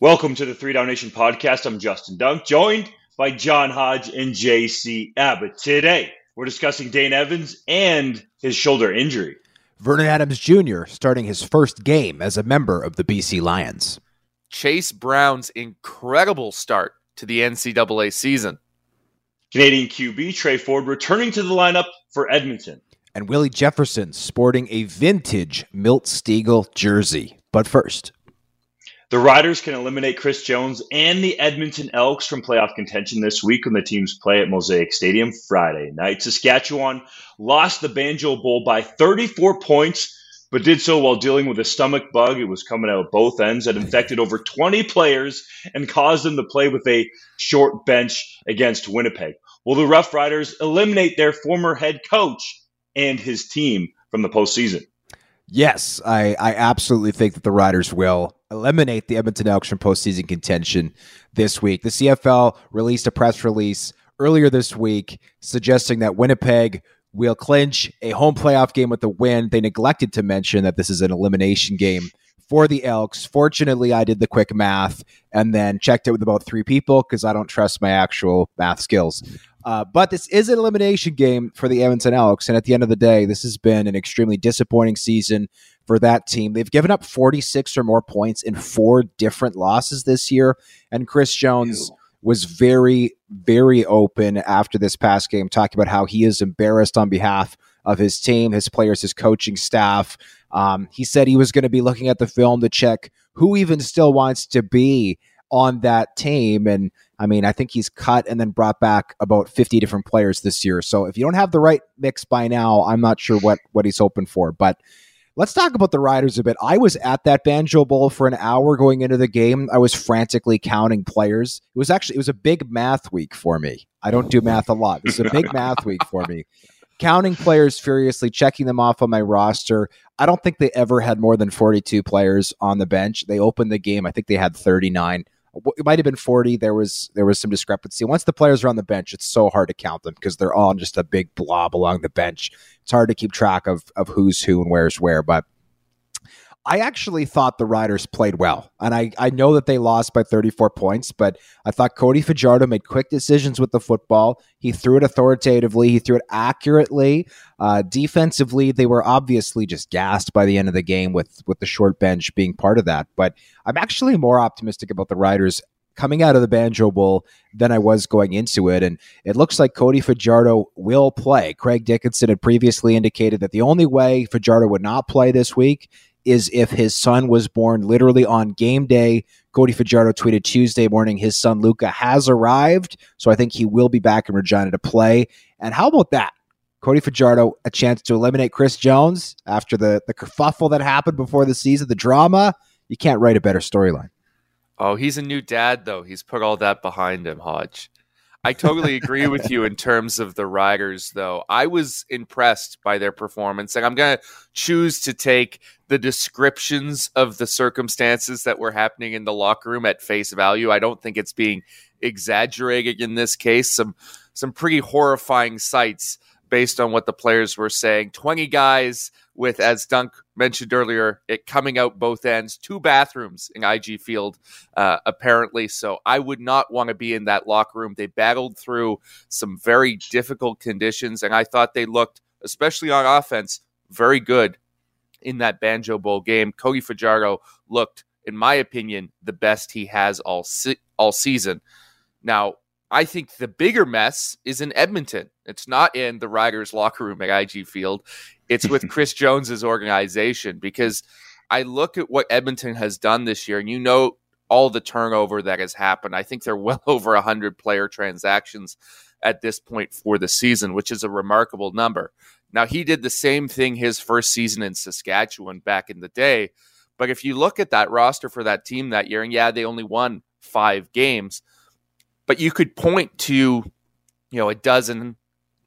Welcome to the Three Down Nation podcast. I'm Justin Dunk, joined by John Hodge and JC Abbott. Today, we're discussing Dane Evans and his shoulder injury. Vernon Adams Jr. starting his first game as a member of the BC Lions. Chase Brown's incredible start to the NCAA season. Canadian QB Tre Ford returning to the lineup for Edmonton. And Willie Jefferson sporting a vintage Milt Stegall jersey. But first, the Riders can eliminate Chris Jones and the Edmonton Elks from playoff contention this week when the teams play at Mosaic Stadium Friday night. Saskatchewan lost the Banjo Bowl by 34 points, but did so while dealing with a stomach bug. It was coming out both ends that infected over 20 players and caused them to play with a short bench against Winnipeg. Will the Rough Riders eliminate their former head coach and his team from the postseason? Yes, I, I absolutely think that the Riders will eliminate the Edmonton Elks from postseason contention this week. The CFL released a press release earlier this week suggesting that Winnipeg will clinch a home playoff game with a win. They neglected to mention that this is an elimination game for the Elks. Fortunately, I did the quick math and then checked it with about three people because I don't trust my actual math skills. Uh, but this is an elimination game for the Edmonton Elks. And at the end of the day, this has been an extremely disappointing season for that team. They've given up 46 or more points in four different losses this year. And Chris Jones. Ew was very, very open after this past game, talking about how he is embarrassed on behalf of his team, his players, his coaching staff. Um, he said he was going to be looking at the film to check who even still wants to be on that team. And I mean, I think he's cut and then brought back about 50 different players this year. So if you don't have the right mix by now, I'm not sure what what he's hoping for. But let's talk about the Riders a bit. I was at that Banjo Bowl for an hour going into the game. I was frantically counting players. It was actually it was a big math week for me. I don't do math a lot. This is a big math week for me. Counting players furiously, checking them off on my roster. I don't think they ever had more than 42 players on the bench. They opened the game. I think they had 39 it might have been 40 there was there was some discrepancy. Once the players are on the bench it's so hard to count them because they're all just a big blob along the bench. It's hard to keep track of of who's who and where's where but I actually thought the Riders played well. And I, I know that they lost by 34 points, but I thought Cody Fajardo made quick decisions with the football. He threw it authoritatively, he threw it accurately. Uh, defensively, they were obviously just gassed by the end of the game with, with the short bench being part of that. But I'm actually more optimistic about the Riders coming out of the Banjo Bowl than I was going into it. And it looks like Cody Fajardo will play. Craig Dickenson had previously indicated that the only way Fajardo would not play this week is if his son was born literally on game day. Cody Fajardo tweeted Tuesday morning his son Luca has arrived, so I think he will be back in Regina to play. And how about that? Cody Fajardo a chance to eliminate Chris Jones after the the kerfuffle that happened before the season, the drama. You can't write a better storyline. Oh, he's a new dad though. He's put all that behind him, Hodge. I totally agree with you in terms of the Riders, though. I was impressed by their performance, and I'm going to choose to take the descriptions of the circumstances that were happening in the locker room at face value. I don't think it's being exaggerated in this case. Some some pretty horrifying sights based on what the players were saying. 20 guys with, as Dunk mentioned earlier, it coming out both ends, two bathrooms in IG Field, uh, apparently. So I would not want to be in that locker room. They battled through some very difficult conditions, and I thought they looked, especially on offense, very good in that Banjo Bowl game. Cody Fajardo looked, in my opinion, the best he has all se- all season. Now, I think the bigger mess is in Edmonton. It's not in the Riders' locker room at IG Field. It's with Chris Jones's organization because I look at what Edmonton has done this year, and you know all the turnover that has happened. I think they're well over 100 player transactions at this point for the season, which is a remarkable number. Now, he did the same thing his first season in Saskatchewan back in the day, But if you look at that roster for that team that year, and yeah, they only won five games, but you could point to, you know, a dozen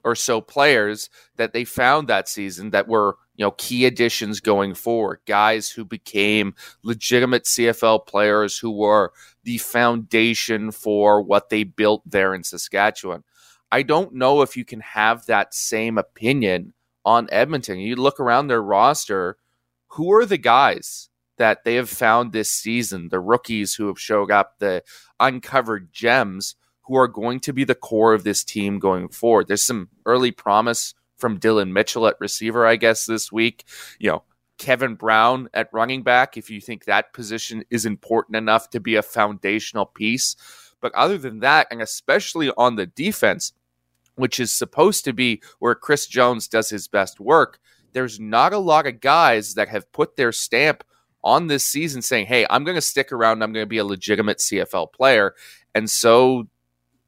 or so players that they found that season that were, you know, key additions going forward, guys who became legitimate CFL players who were the foundation for what they built there in Saskatchewan. I don't know if you can have that same opinion on Edmonton. You look around their roster, who are the guys that they have found this season, the rookies who have showed up, the uncovered gems who are going to be the core of this team going forward. There's some early promise from Dillon Mitchell at receiver, I guess, this week. You know, Kevin Brown at running back, if you think that position is important enough to be a foundational piece. But other than that, and especially on the defense, which is supposed to be where Chris Jones does his best work, there's not a lot of guys that have put their stamp on this season saying, hey, I'm going to stick around. I'm going to be a legitimate CFL player. And so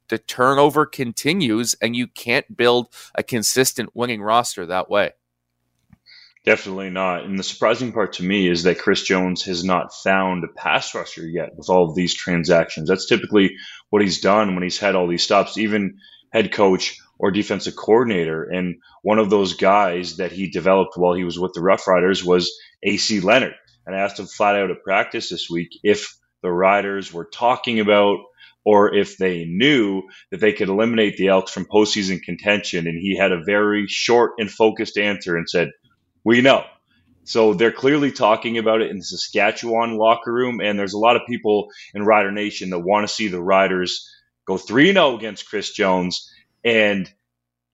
the turnover continues, and you can't build a consistent winning roster that way. Definitely not. And the surprising part to me is that Chris Jones has not found a pass rusher yet with all of these transactions. That's typically what he's done when he's had all these stops, even head coach or defensive coordinator. And one of those guys that he developed while he was with the Rough Riders was AC Leonard. And I asked him flat out at practice this week if the Riders were talking about or if they knew that they could eliminate the Elks from postseason contention. And he had a very short and focused answer and said, We know. So they're clearly talking about it in the Saskatchewan locker room. And there's a lot of people in Rider Nation that want to see the Riders go 3 0 against Chris Jones and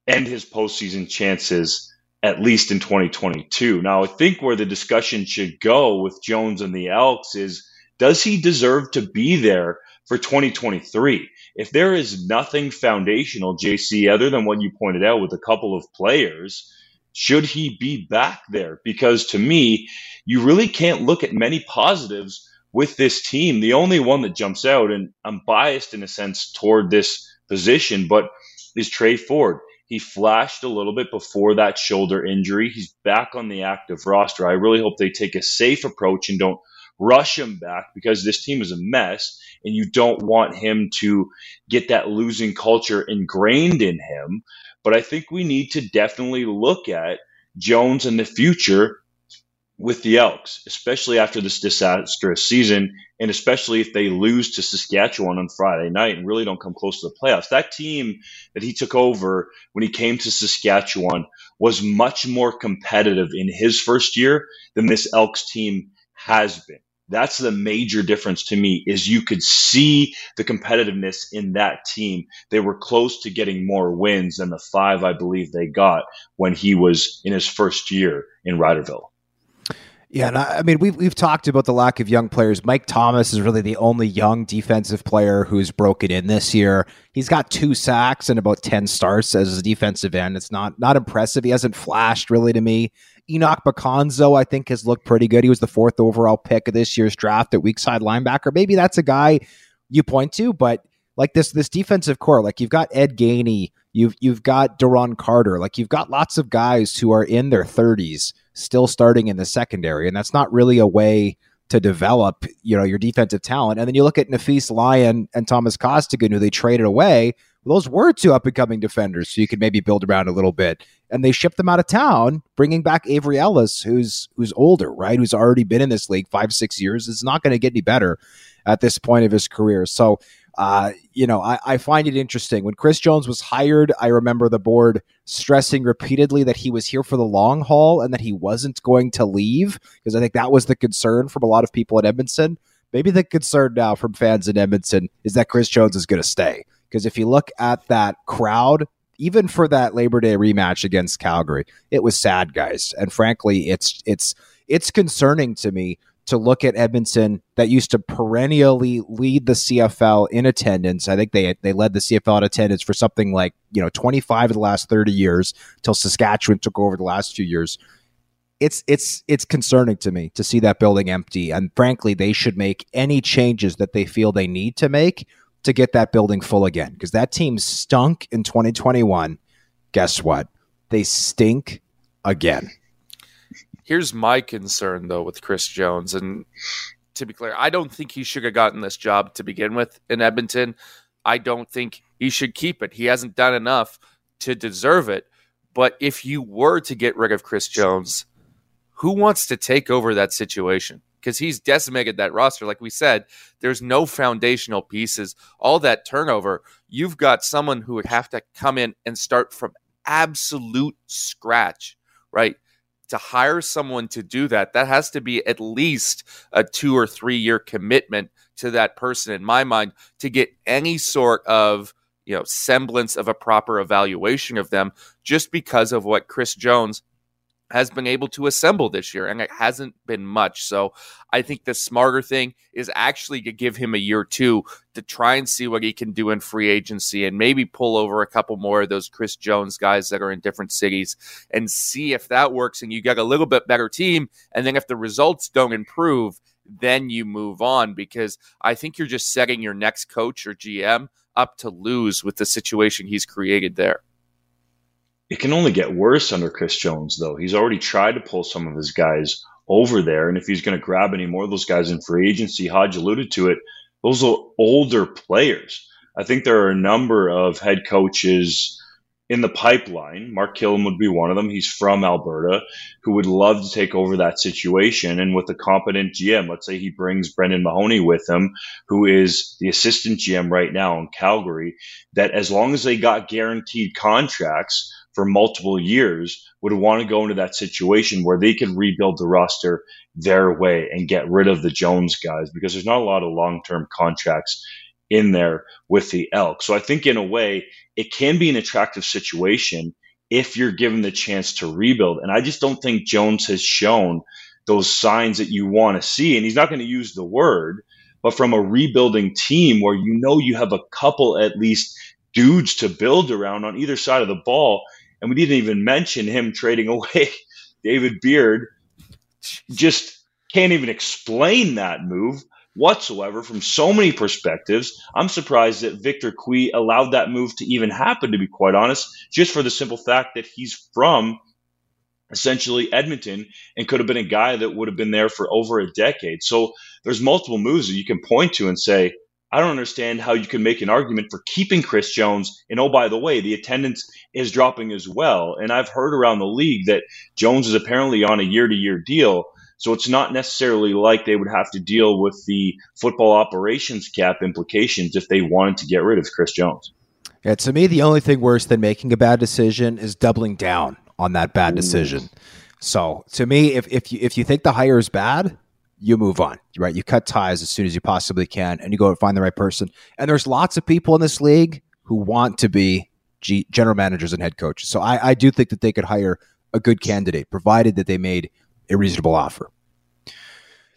end his postseason chances at least in 2022. Now, I think where the discussion should go with Jones and the Elks is does he deserve to be there for 2023. If there is nothing foundational, JC, other than what you pointed out with a couple of players, should he be back there? Because to me, you really can't look at many positives with this team. The only one that jumps out, and I'm biased in a sense toward this position, but is Tre Ford. He flashed a little bit before that shoulder injury. He's back on the active roster. I really hope they take a safe approach and don't rush him back because this team is a mess and you don't want him to get that losing culture ingrained in him. But I think we need to definitely look at Jones in the future with the Elks, especially after this disastrous season, and especially if they lose to Saskatchewan on Friday night and really don't come close to the playoffs. That team that he took over when he came to Saskatchewan was much more competitive in his first year than this Elks team has been. That's the major difference to me is you could see the competitiveness in that team. They were close to getting more wins than the five I believe they got when he was in his first year in Riderville. Yeah, and I, I, mean we've we've talked about the lack of young players. Mike Thomas is really the only young defensive player who's broken in this year. He's got two sacks and about ten starts as a defensive end. It's not not impressive. He hasn't flashed really to me. Enock Makonzo, I think, has looked pretty good. He was the fourth overall pick of this year's draft at weak side linebacker. Maybe that's a guy you point to, but like this this defensive core, like you've got Ed Gainey, you've you've got Duron Carter, like you've got lots of guys who are in their 30s still starting in the secondary, and that's not really a way to develop, you know, your defensive talent. And then you look at Nafees Lyon and Thomas Costigan, who they traded away. Those were two up and coming defenders, so you could maybe build around a little bit. And they shipped them out of town, bringing back Avery Ellis, who's who's older, right? Who's already been in this league five, six years. It's not going to get any better at this point of his career. So uh, you know, I, I, find it interesting. When Chris Jones was hired, I remember the board stressing repeatedly that he was here for the long haul and that he wasn't going to leave because I think that was the concern from a lot of people at Edmonton. Maybe the concern now from fans in Edmonton is that Chris Jones is going to stay. Because if you look at that crowd, even for that Labor Day rematch against Calgary, it was sad, guys. And frankly, it's it's it's concerning to me to look at Edmonton that used to perennially lead the CFL in attendance. I think they they led the CFL in attendance for something like you know 25 of the last 30 years until Saskatchewan took over the last few years. It's it's it's concerning to me to see that building empty, and frankly, they should make any changes that they feel they need to make to get that building full again because that team stunk in 2021. Guess what? They stink again. Here's my concern though with Chris Jones, and to be clear, I don't think he should have gotten this job to begin with in Edmonton. I don't think he should keep it. He hasn't done enough to deserve it. But if you were to get rid of Chris Jones, who wants to take over that situation? Because he's decimated that roster. Like we said, there's no foundational pieces. All that turnover, you've got someone who would have to come in and start from absolute scratch, right? To hire someone to do that, that has to be at least a two or three year commitment to that person, in my mind, to get any sort of you know semblance of a proper evaluation of them just because of what Chris Jones has been able to assemble this year, and it hasn't been much. So I think the smarter thing is actually to give him a year two to try and see what he can do in free agency and maybe pull over a couple more of those Chris Jones guys that are in different cities and see if that works and you get a little bit better team. And then if the results don't improve, then you move on because I think you're just setting your next coach or GM up to lose with the situation he's created there. It can only get worse under Chris Jones, though. He's already tried to pull some of his guys over there. And if he's going to grab any more of those guys in free agency, Hodge alluded to it, those are older players. I think there are a number of head coaches in the pipeline. Mark Kilam would be one of them. He's from Alberta, who would love to take over that situation. And with a competent GM, let's say he brings Brendan Mahoney with him, who is the assistant GM right now in Calgary, that as long as they got guaranteed contracts for multiple years, would want to go into that situation where they could rebuild the roster their way and get rid of the Jones guys because there's not a lot of long term contracts in there with the elk. So I think in a way it can be an attractive situation if you're given the chance to rebuild. And I just don't think Jones has shown those signs that you want to see. And he's not going to use the word, but from a rebuilding team where you know you have a couple at least dudes to build around on either side of the ball. And we didn't even mention him trading away David Beard. Just can't even explain that move whatsoever from so many perspectives. I'm surprised that Victor Cui allowed that move to even happen, to be quite honest, just for the simple fact that he's from essentially Edmonton and could have been a guy that would have been there for over a decade. So there's multiple moves that you can point to and say, I don't understand how you can make an argument for keeping Chris Jones. And oh, by the way, the attendance is dropping as well. And I've heard around the league that Jones is apparently on a year to year deal. So it's not necessarily like they would have to deal with the football operations cap implications if they wanted to get rid of Chris Jones. Yeah, to me, the only thing worse than making a bad decision is doubling down on that bad decision. So to me, if, if you if you think the hire is bad, you move on, right? You cut ties as soon as you possibly can, and you go and find the right person. And there's lots of people in this league who want to be G- general managers and head coaches. So I, I do think that they could hire a good candidate, provided that they made a reasonable offer.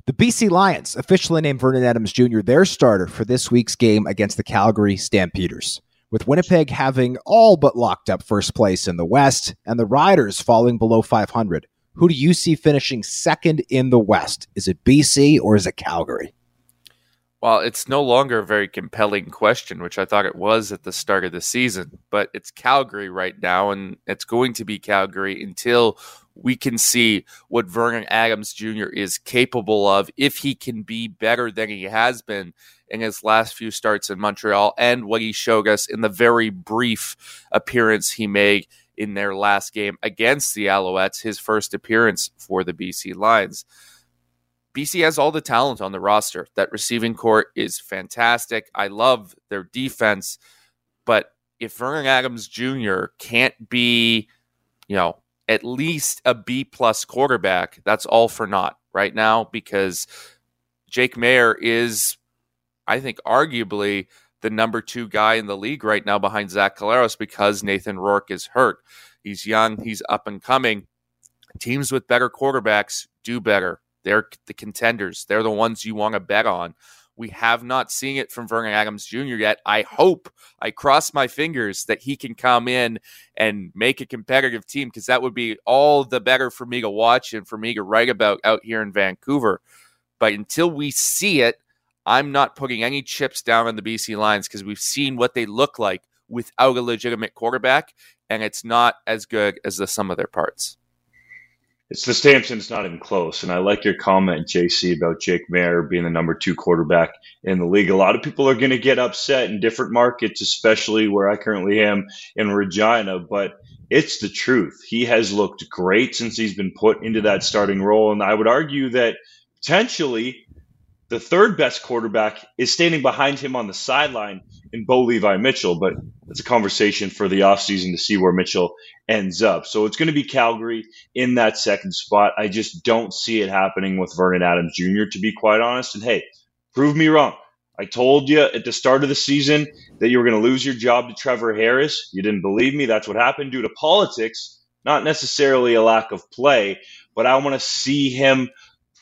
The BC Lions officially named Vernon Adams Jr. their starter for this week's game against the Calgary Stampeders, with Winnipeg having all but locked up first place in the West and the Riders falling below 500. Who do you see finishing second in the West? Is it BC or is it Calgary? Well, it's no longer a very compelling question, which I thought it was at the start of the season, but it's Calgary right now, and it's going to be Calgary until we can see what Vernon Adams Jr. is capable of if he can be better than he has been in his last few starts in Montreal and what he showed us in the very brief appearance he made in their last game against the Alouettes, his first appearance for the BC Lions. BC has all the talent on the roster. That receiving court is fantastic. I love their defense, but if Vernon Adams Jr. can't be, you know, at least a B plus quarterback, that's all for naught right now because Jake Maier is, I think, arguably the number two guy in the league right now behind Zach Collaros because Nathan Rourke is hurt. He's young, he's up and coming. Teams with better quarterbacks do better. They're the contenders. They're the ones you want to bet on. We have not seen it from Vernon Adams Jr. yet. I hope, I cross my fingers that he can come in and make a competitive team because that would be all the better for me to watch and for me to write about out here in Vancouver. But until we see it, I'm not putting any chips down on the BC Lions because we've seen what they look like without a legitimate quarterback, and it's not as good as the sum of their parts. It's the it's not even close. And I like your comment, JC, about Jake Maier being the number two quarterback in the league. A lot of people are going to get upset in different markets, especially where I currently am in Regina, but it's the truth. He has looked great since he's been put into that starting role. And I would argue that potentially the third best quarterback is standing behind him on the sideline in Bo Levi Mitchell, but it's a conversation for the offseason to see where Mitchell ends up. So it's going to be Calgary in that second spot. I just don't see it happening with Vernon Adams Jr., to be quite honest. And hey, prove me wrong. I told you at the start of the season that you were going to lose your job to Trevor Harris. You didn't believe me. That's what happened due to politics, not necessarily a lack of play, but I want to see him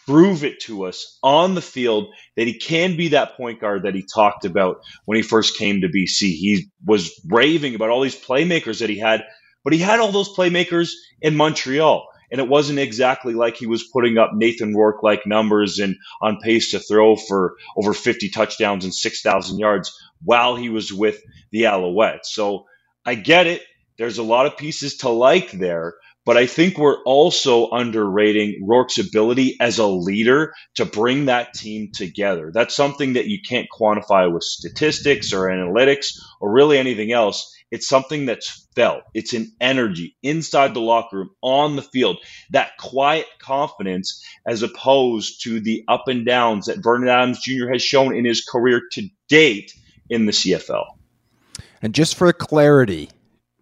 prove it to us on the field that he can be that point guard that he talked about when he first came to BC. He was raving about all these playmakers that he had, but he had all those playmakers in Montreal. And it wasn't exactly like he was putting up Nathan Rourke like numbers and on pace to throw for over 50 touchdowns and 6,000 yards while he was with the Alouettes. So I get it. There's a lot of pieces to like there, but I think we're also underrating Rourke's ability as a leader to bring that team together. That's something that you can't quantify with statistics or analytics or really anything else. It's something that's felt. It's an energy inside the locker room, on the field, that quiet confidence as opposed to the up and downs that Vernon Adams Jr. has shown in his career to date in the CFL. And just for clarity,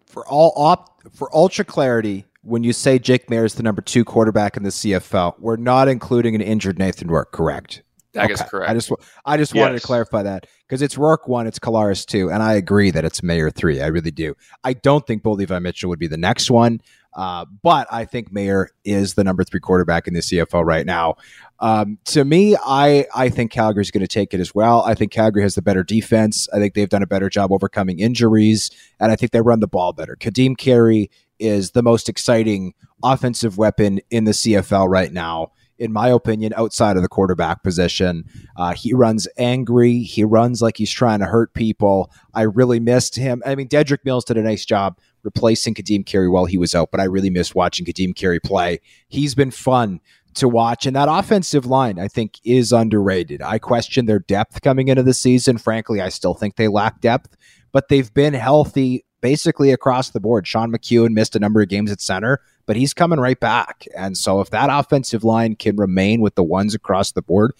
for all op- for ultra clarity, when you say Jake Maier is the number two quarterback in the CFL, we're not including an injured Nathan Rourke, correct? That okay. is correct. I just I just yes. wanted to clarify that because it's Rourke one, it's Collaros two, and I agree that it's Maier three. I really do. I don't think Bo Levi Mitchell would be the next one, uh, but I think Maier is the number three quarterback in the CFL right now. Um, to me, I I think Calgary's going to take it as well. I think Calgary has the better defense. I think they've done a better job overcoming injuries, and I think they run the ball better. Ka'Deem Carey is the most exciting offensive weapon in the CFL right now. In my opinion, outside of the quarterback position, uh, he runs angry. He runs like he's trying to hurt people. I really missed him. I mean, Dedrick Mills did a nice job replacing Ka'Deem Carey while he was out, but I really missed watching Ka'Deem Carey play. He's been fun to watch. And that offensive line, I think, is underrated. I question their depth coming into the season. Frankly, I still think they lack depth, but they've been healthy basically across the board. Sean McEwen missed a number of games at center, but he's coming right back. And so if that offensive line can remain with the ones across the board,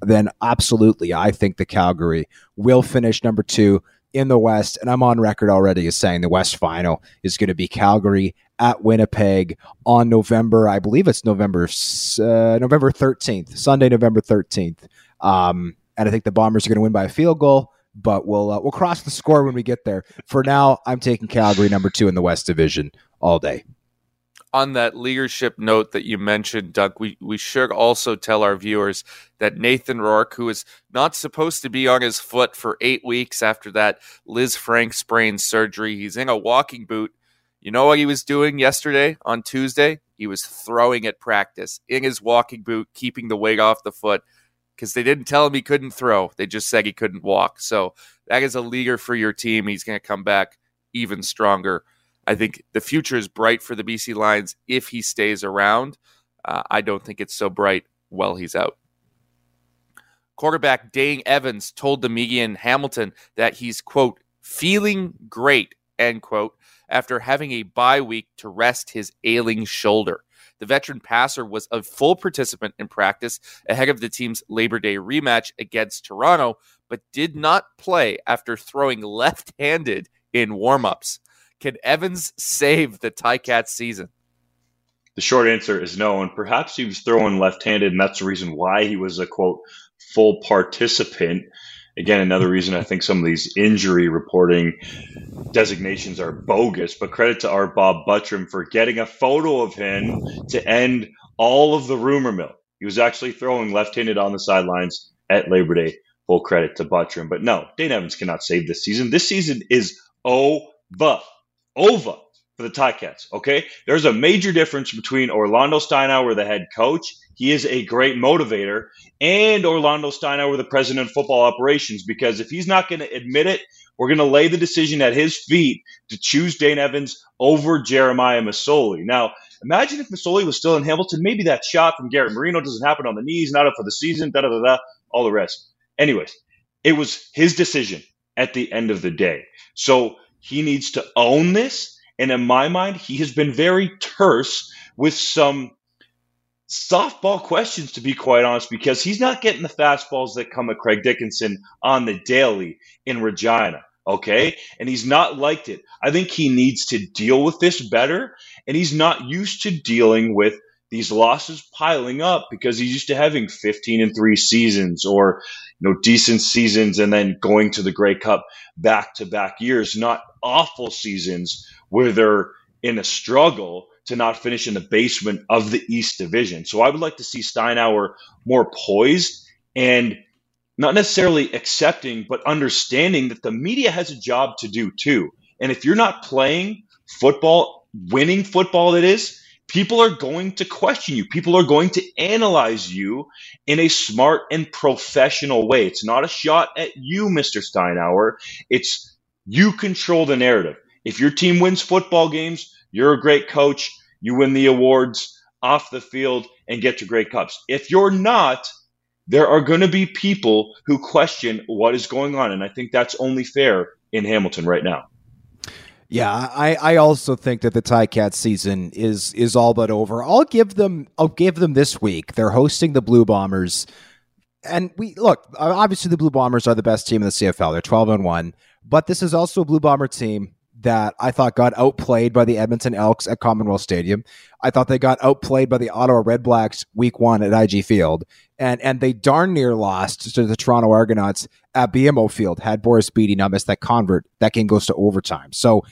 then absolutely, I think the Calgary will finish number two in the West. And I'm on record already as saying the West final is going to be Calgary at Winnipeg on November, I believe it's November uh, November 13th, Sunday, November 13th. Um, and I think the Bombers are going to win by a field goal but we'll uh, we'll cross the score when we get there. For now, I'm taking Calgary number two in the West Division all day. On that leadership note that you mentioned, Dunk, we, we should also tell our viewers that Nathan Rourke, who is not supposed to be on his foot for eight weeks after that Lisfranc sprain surgery, he's in a walking boot. You know what he was doing yesterday on Tuesday? He was throwing at practice in his walking boot, keeping the weight off the foot because they didn't tell him he couldn't throw. They just said he couldn't walk. So that is a leaguer for your team. He's going to come back even stronger. I think the future is bright for the BC Lions if he stays around. Uh, I don't think it's so bright while he's out. Quarterback Dane Evans told the media in Hamilton that he's, quote, feeling great, end quote, after having a bye week to rest his ailing shoulder. The veteran passer was a full participant in practice ahead of the team's Labor Day rematch against Toronto, but did not play after throwing left handed in warmups. Can Evans save the Ticats season? The short answer is no, and perhaps he was throwing left handed, and that's the reason why he was a quote full participant again, another reason I think some of these injury reporting designations are bogus. But credit to our Bob Buttram for getting a photo of him to end all of the rumor mill. He was actually throwing left handed on the sidelines at Labor Day. Full credit to Buttram. But no, Dane Evans cannot save this season. This season is over. Over for the Ticats. Okay, there's a major difference between Orlando Steinauer, the head coach. He is a great motivator, and Orlando Steinauer, the president of football operations. Because if he's not going to admit it, we're going to lay the decision at his feet to choose Dane Evans over Jeremiah Masoli. Now, Imagine if Masoli was still in Hamilton. Maybe that shot from Garrett Marino doesn't happen on the knees, not up for the season, da da da da, all the rest. Anyways, it was his decision at the end of the day. So he needs to own this. And in my mind, he has been very terse with some softball questions, to be quite honest, because he's not getting the fastballs that come at Craig Dickenson on the daily in Regina. Okay. And he's not liked it. I think he needs to deal with this better. And he's not used to dealing with these losses piling up because he's used to having 15 and 3 seasons or know decent seasons and then going to the Grey Cup back to back years, not awful seasons where they're in a struggle to not finish in the basement of the East Division. So I would like to see Steinauer more poised and not necessarily accepting, but understanding that the media has a job to do too. And if you're not playing football, winning football, that is, people are going to question you. People are going to analyze you in a smart and professional way. It's not a shot at you, Mr. Steinauer. It's you control the narrative. If your team wins football games, you're a great coach. You win the awards off the field and get to Grey Cups. If you're not, there are going to be people who question what is going on. And I think that's only fair in Hamilton right now. Yeah, I, I also think that the Ticats season is is all but over. I'll give them I'll give them this week. They're hosting the Blue Bombers. And we look, obviously the Blue Bombers are the best team in the CFL. They're 12 and 1, but this is also a Blue Bomber team that I thought got outplayed by the Edmonton Elks at Commonwealth Stadium. I thought they got outplayed by the Ottawa Redblacks week one at IG Field. And and they darn near lost to the Toronto Argonauts at BMO Field. Had Boris Bede not missed that convert, that game goes to overtime. So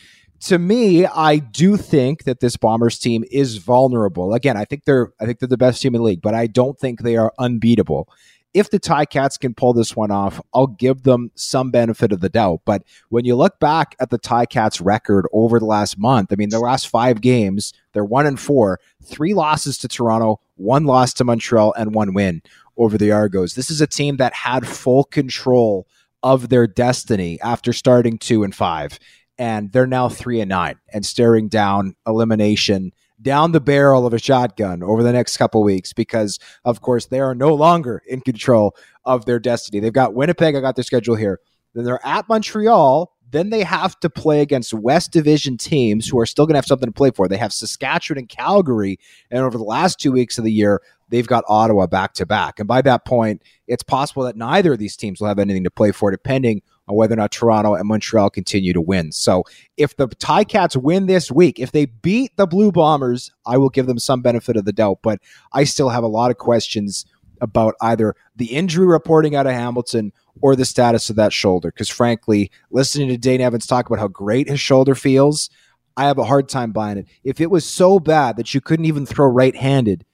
to me, I do think that this Bombers team is vulnerable. Again, I think they're I think they're the best team in the league, but I don't think they are unbeatable if the Tie Cats can pull this one off, I'll give them some benefit of the doubt. But when you look back at the Tie Cats record over the last month, I mean, the last five games, they're one and four, three losses to Toronto, one loss to Montreal, and one win over the Argos. This is a team that had full control of their destiny after starting two and five. And they're now three and nine and staring down elimination down the barrel of a shotgun over the next couple weeks because, of course, they are no longer in control of their destiny. They've got Winnipeg. I got their schedule here. Then they're at Montreal. Then they have to play against West Division teams who are still going to have something to play for. They have Saskatchewan and Calgary. And over the last two weeks of the year, they've got Ottawa back to back. And by that point, it's possible that neither of these teams will have anything to play for, depending on whether or not Toronto and Montreal continue to win. So if the Ticats win this week, if they beat the Blue Bombers, I will give them some benefit of the doubt. But I still have a lot of questions about either the injury reporting out of Hamilton or the status of that shoulder. Because frankly, listening to Dane Evans talk about how great his shoulder feels, I have a hard time buying it. If it was so bad that you couldn't even throw right handed,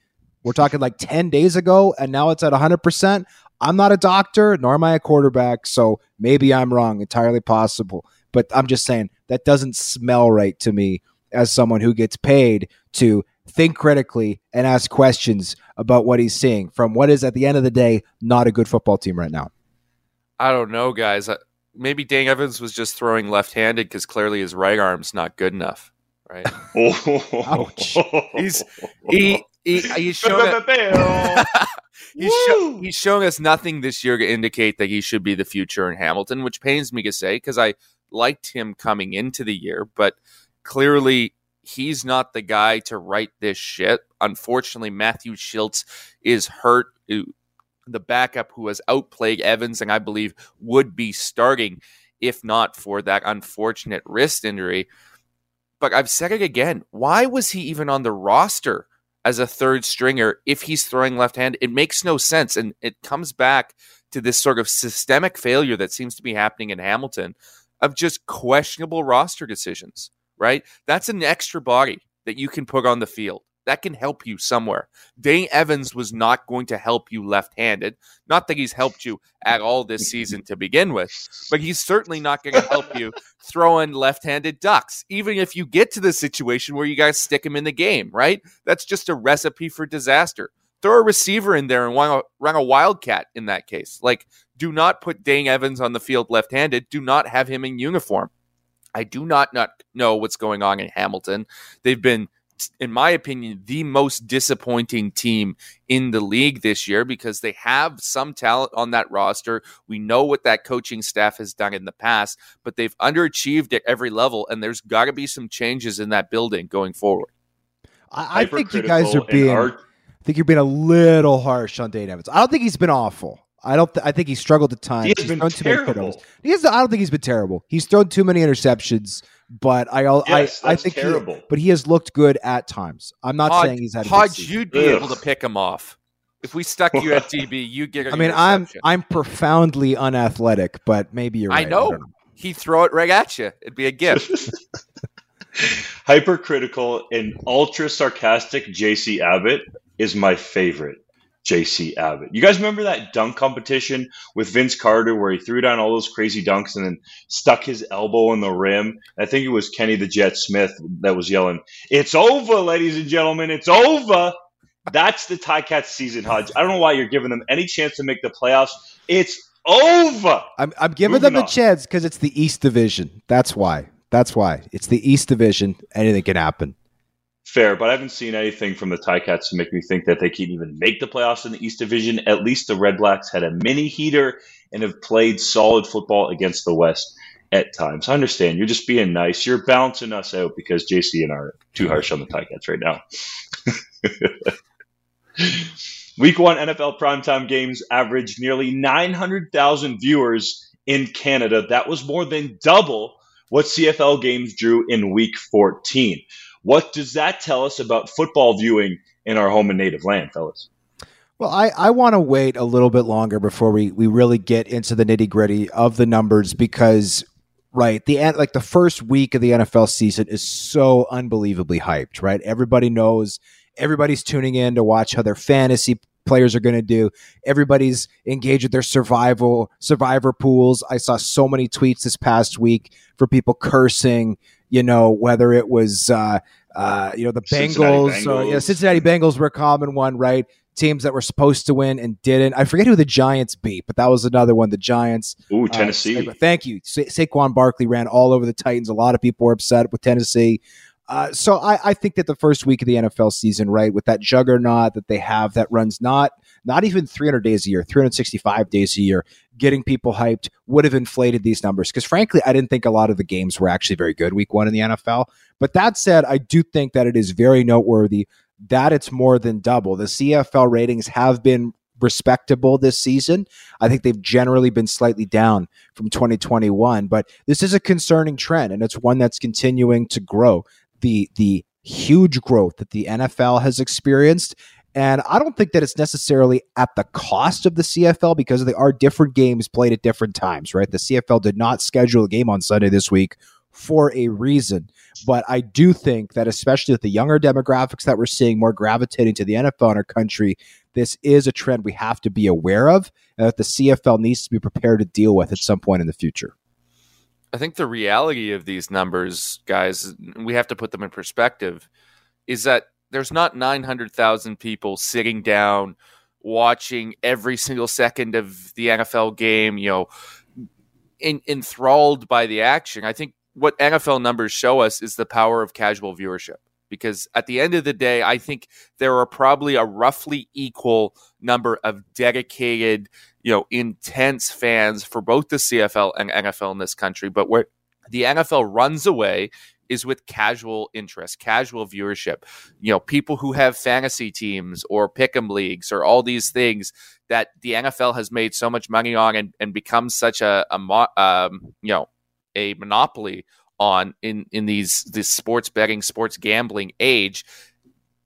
we're talking like 10 days ago, and now it's at 100%. I'm not a doctor, nor am I a quarterback, so maybe I'm wrong, entirely possible. But I'm just saying that doesn't smell right to me as someone who gets paid to think critically and ask questions about what he's seeing from what is, at the end of the day, not a good football team right now. I don't know, guys. Maybe Dane Evans was just throwing left handed because clearly his right arm's not good enough right? Ouch. He's he, he he's showing he's, show, he's showing us nothing this year to indicate that he should be the future in Hamilton, which pains me to say because I liked him coming into the year, but clearly he's not the guy to write this shit. Unfortunately, Matthew Shiltz is hurt. The backup who has outplayed Evans and I believe would be starting if not for that unfortunate wrist injury. But I've said it again. Why was he even on the roster as a third stringer if he's throwing left hand? It makes no sense. And it comes back to this sort of systemic failure that seems to be happening in Hamilton of just questionable roster decisions, right? That's an extra body that you can put on the field that can help you somewhere. Dane Evans was not going to help you left handed. Not that he's helped you at all this season to begin with, but he's certainly not going to help you throwing left handed ducks, even if you get to the situation where you guys stick him in the game, right? That's just a recipe for disaster. Throw a receiver in there and run a, wildcat in that case. Like, do not put Dane Evans on the field left handed. Do not have him in uniform. I do not, not know what's going on in Hamilton. They've been in my opinion, the most disappointing team in the league this year because they have some talent on that roster. We know what that coaching staff has done in the past, but they've underachieved at every level, and there's got to be some changes in that building going forward. I, I think you guys are being. I think you're being a little harsh on Dane Evans. I don't think he's been awful. I don't. Th- I think he struggled at times. He has he's been terrible. He has. I don't think he's been terrible. He's thrown too many interceptions. But I, yes, I, I think terrible. He, but he has looked good at times. I'm not Hodge, saying he's had. Hodge, you'd be Ugh. able to pick him off if we stuck you at DB. You get. I mean, I'm I'm profoundly unathletic, but maybe you're. Right. I know. I He'd throw it right at you. It'd be a gift. Hypercritical and ultra sarcastic JC Abbott is my favorite. JC Abbott. You guys remember that dunk competition with Vince Carter where he threw down all those crazy dunks and then stuck his elbow in the rim? I think it was Kenny the Jet Smith that was yelling, It's over, ladies and gentlemen, it's over. That's the Ticats season, Hodge. I don't know why you're giving them any chance to make the playoffs. It's over. I'm, I'm giving Moving them a on. chance because it's the East Division. That's why. That's why. It's the East Division. Anything can happen. Fair, but I haven't seen anything from the Ticats to make me think that they can even make the playoffs in the East Division. At least the Red Blacks had a mini heater and have played solid football against the West at times. I understand. You're just being nice. You're balancing us out because JC and I are too harsh on the Ticats right now. Week one NFL primetime games averaged nearly 900,000 viewers in Canada. That was more than double what CFL games drew in week 14. What does that tell us about football viewing in our home and native land, fellas? Well, I, I want to wait a little bit longer before we, we really get into the nitty gritty of the numbers because, right, the like the first week of the NFL season is so unbelievably hyped, right? Everybody knows, everybody's tuning in to watch how their fantasy players are going to do. Everybody's engaged with their survival survivor pools. I saw so many tweets this past week for people cursing you know, whether it was, uh, uh, you know, the Bengals, Cincinnati Bengals. yeah, Cincinnati Bengals were a common one, right? Teams that were supposed to win and didn't. I forget who the Giants beat, but that was another one. The Giants. Ooh, uh, Tennessee. Uh, thank you. Sa- Saquon Barkley ran all over the Titans. A lot of people were upset with Tennessee. Uh, so I, I, think that the first week of the NFL season, right, with that juggernaut that they have that runs not not even 300 days a year, 365 days a year, getting people hyped would have inflated these numbers. Because frankly, I didn't think a lot of the games were actually very good week one in the NFL. But that said, I do think that it is very noteworthy that it's more than double. The CFL ratings have been respectable this season. I think they've generally been slightly down from 2021, but this is a concerning trend and it's one that's continuing to grow. The the huge growth that the NFL has experienced and I don't think that it's necessarily at the cost of the CFL because there are different games played at different times, right? The CFL did not schedule a game on Sunday this week for a reason. But I do think that, especially with the younger demographics that we're seeing more gravitating to the NFL in our country, this is a trend we have to be aware of and that the CFL needs to be prepared to deal with at some point in the future. I think the reality of these numbers, guys, we have to put them in perspective, is that there's not 900,000 people sitting down watching every single second of the NFL game, you know, in, enthralled by the action. I think what NFL numbers show us is the power of casual viewership. Because at the end of the day, I think there are probably a roughly equal number of dedicated, you know, intense fans for both the CFL and NFL in this country. But where the NFL runs away is with casual interest, casual viewership. You know, people who have fantasy teams or pick'em leagues or all these things that the NFL has made so much money on and, and become such a, a um, you know a monopoly on in in these this sports betting, sports gambling age.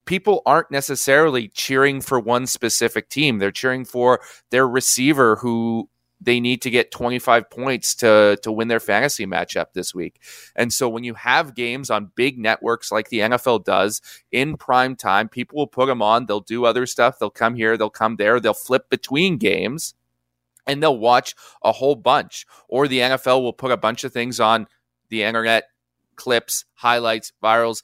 People aren't necessarily cheering for one specific team. They're cheering for their receiver who they need to get 25 points to to win their fantasy matchup this week. And so when you have games on big networks like the NFL does in prime time, people will put them on, they'll do other stuff, they'll come here, they'll come there, they'll flip between games and they'll watch a whole bunch. Or the NFL will put a bunch of things on the internet, clips, highlights, virals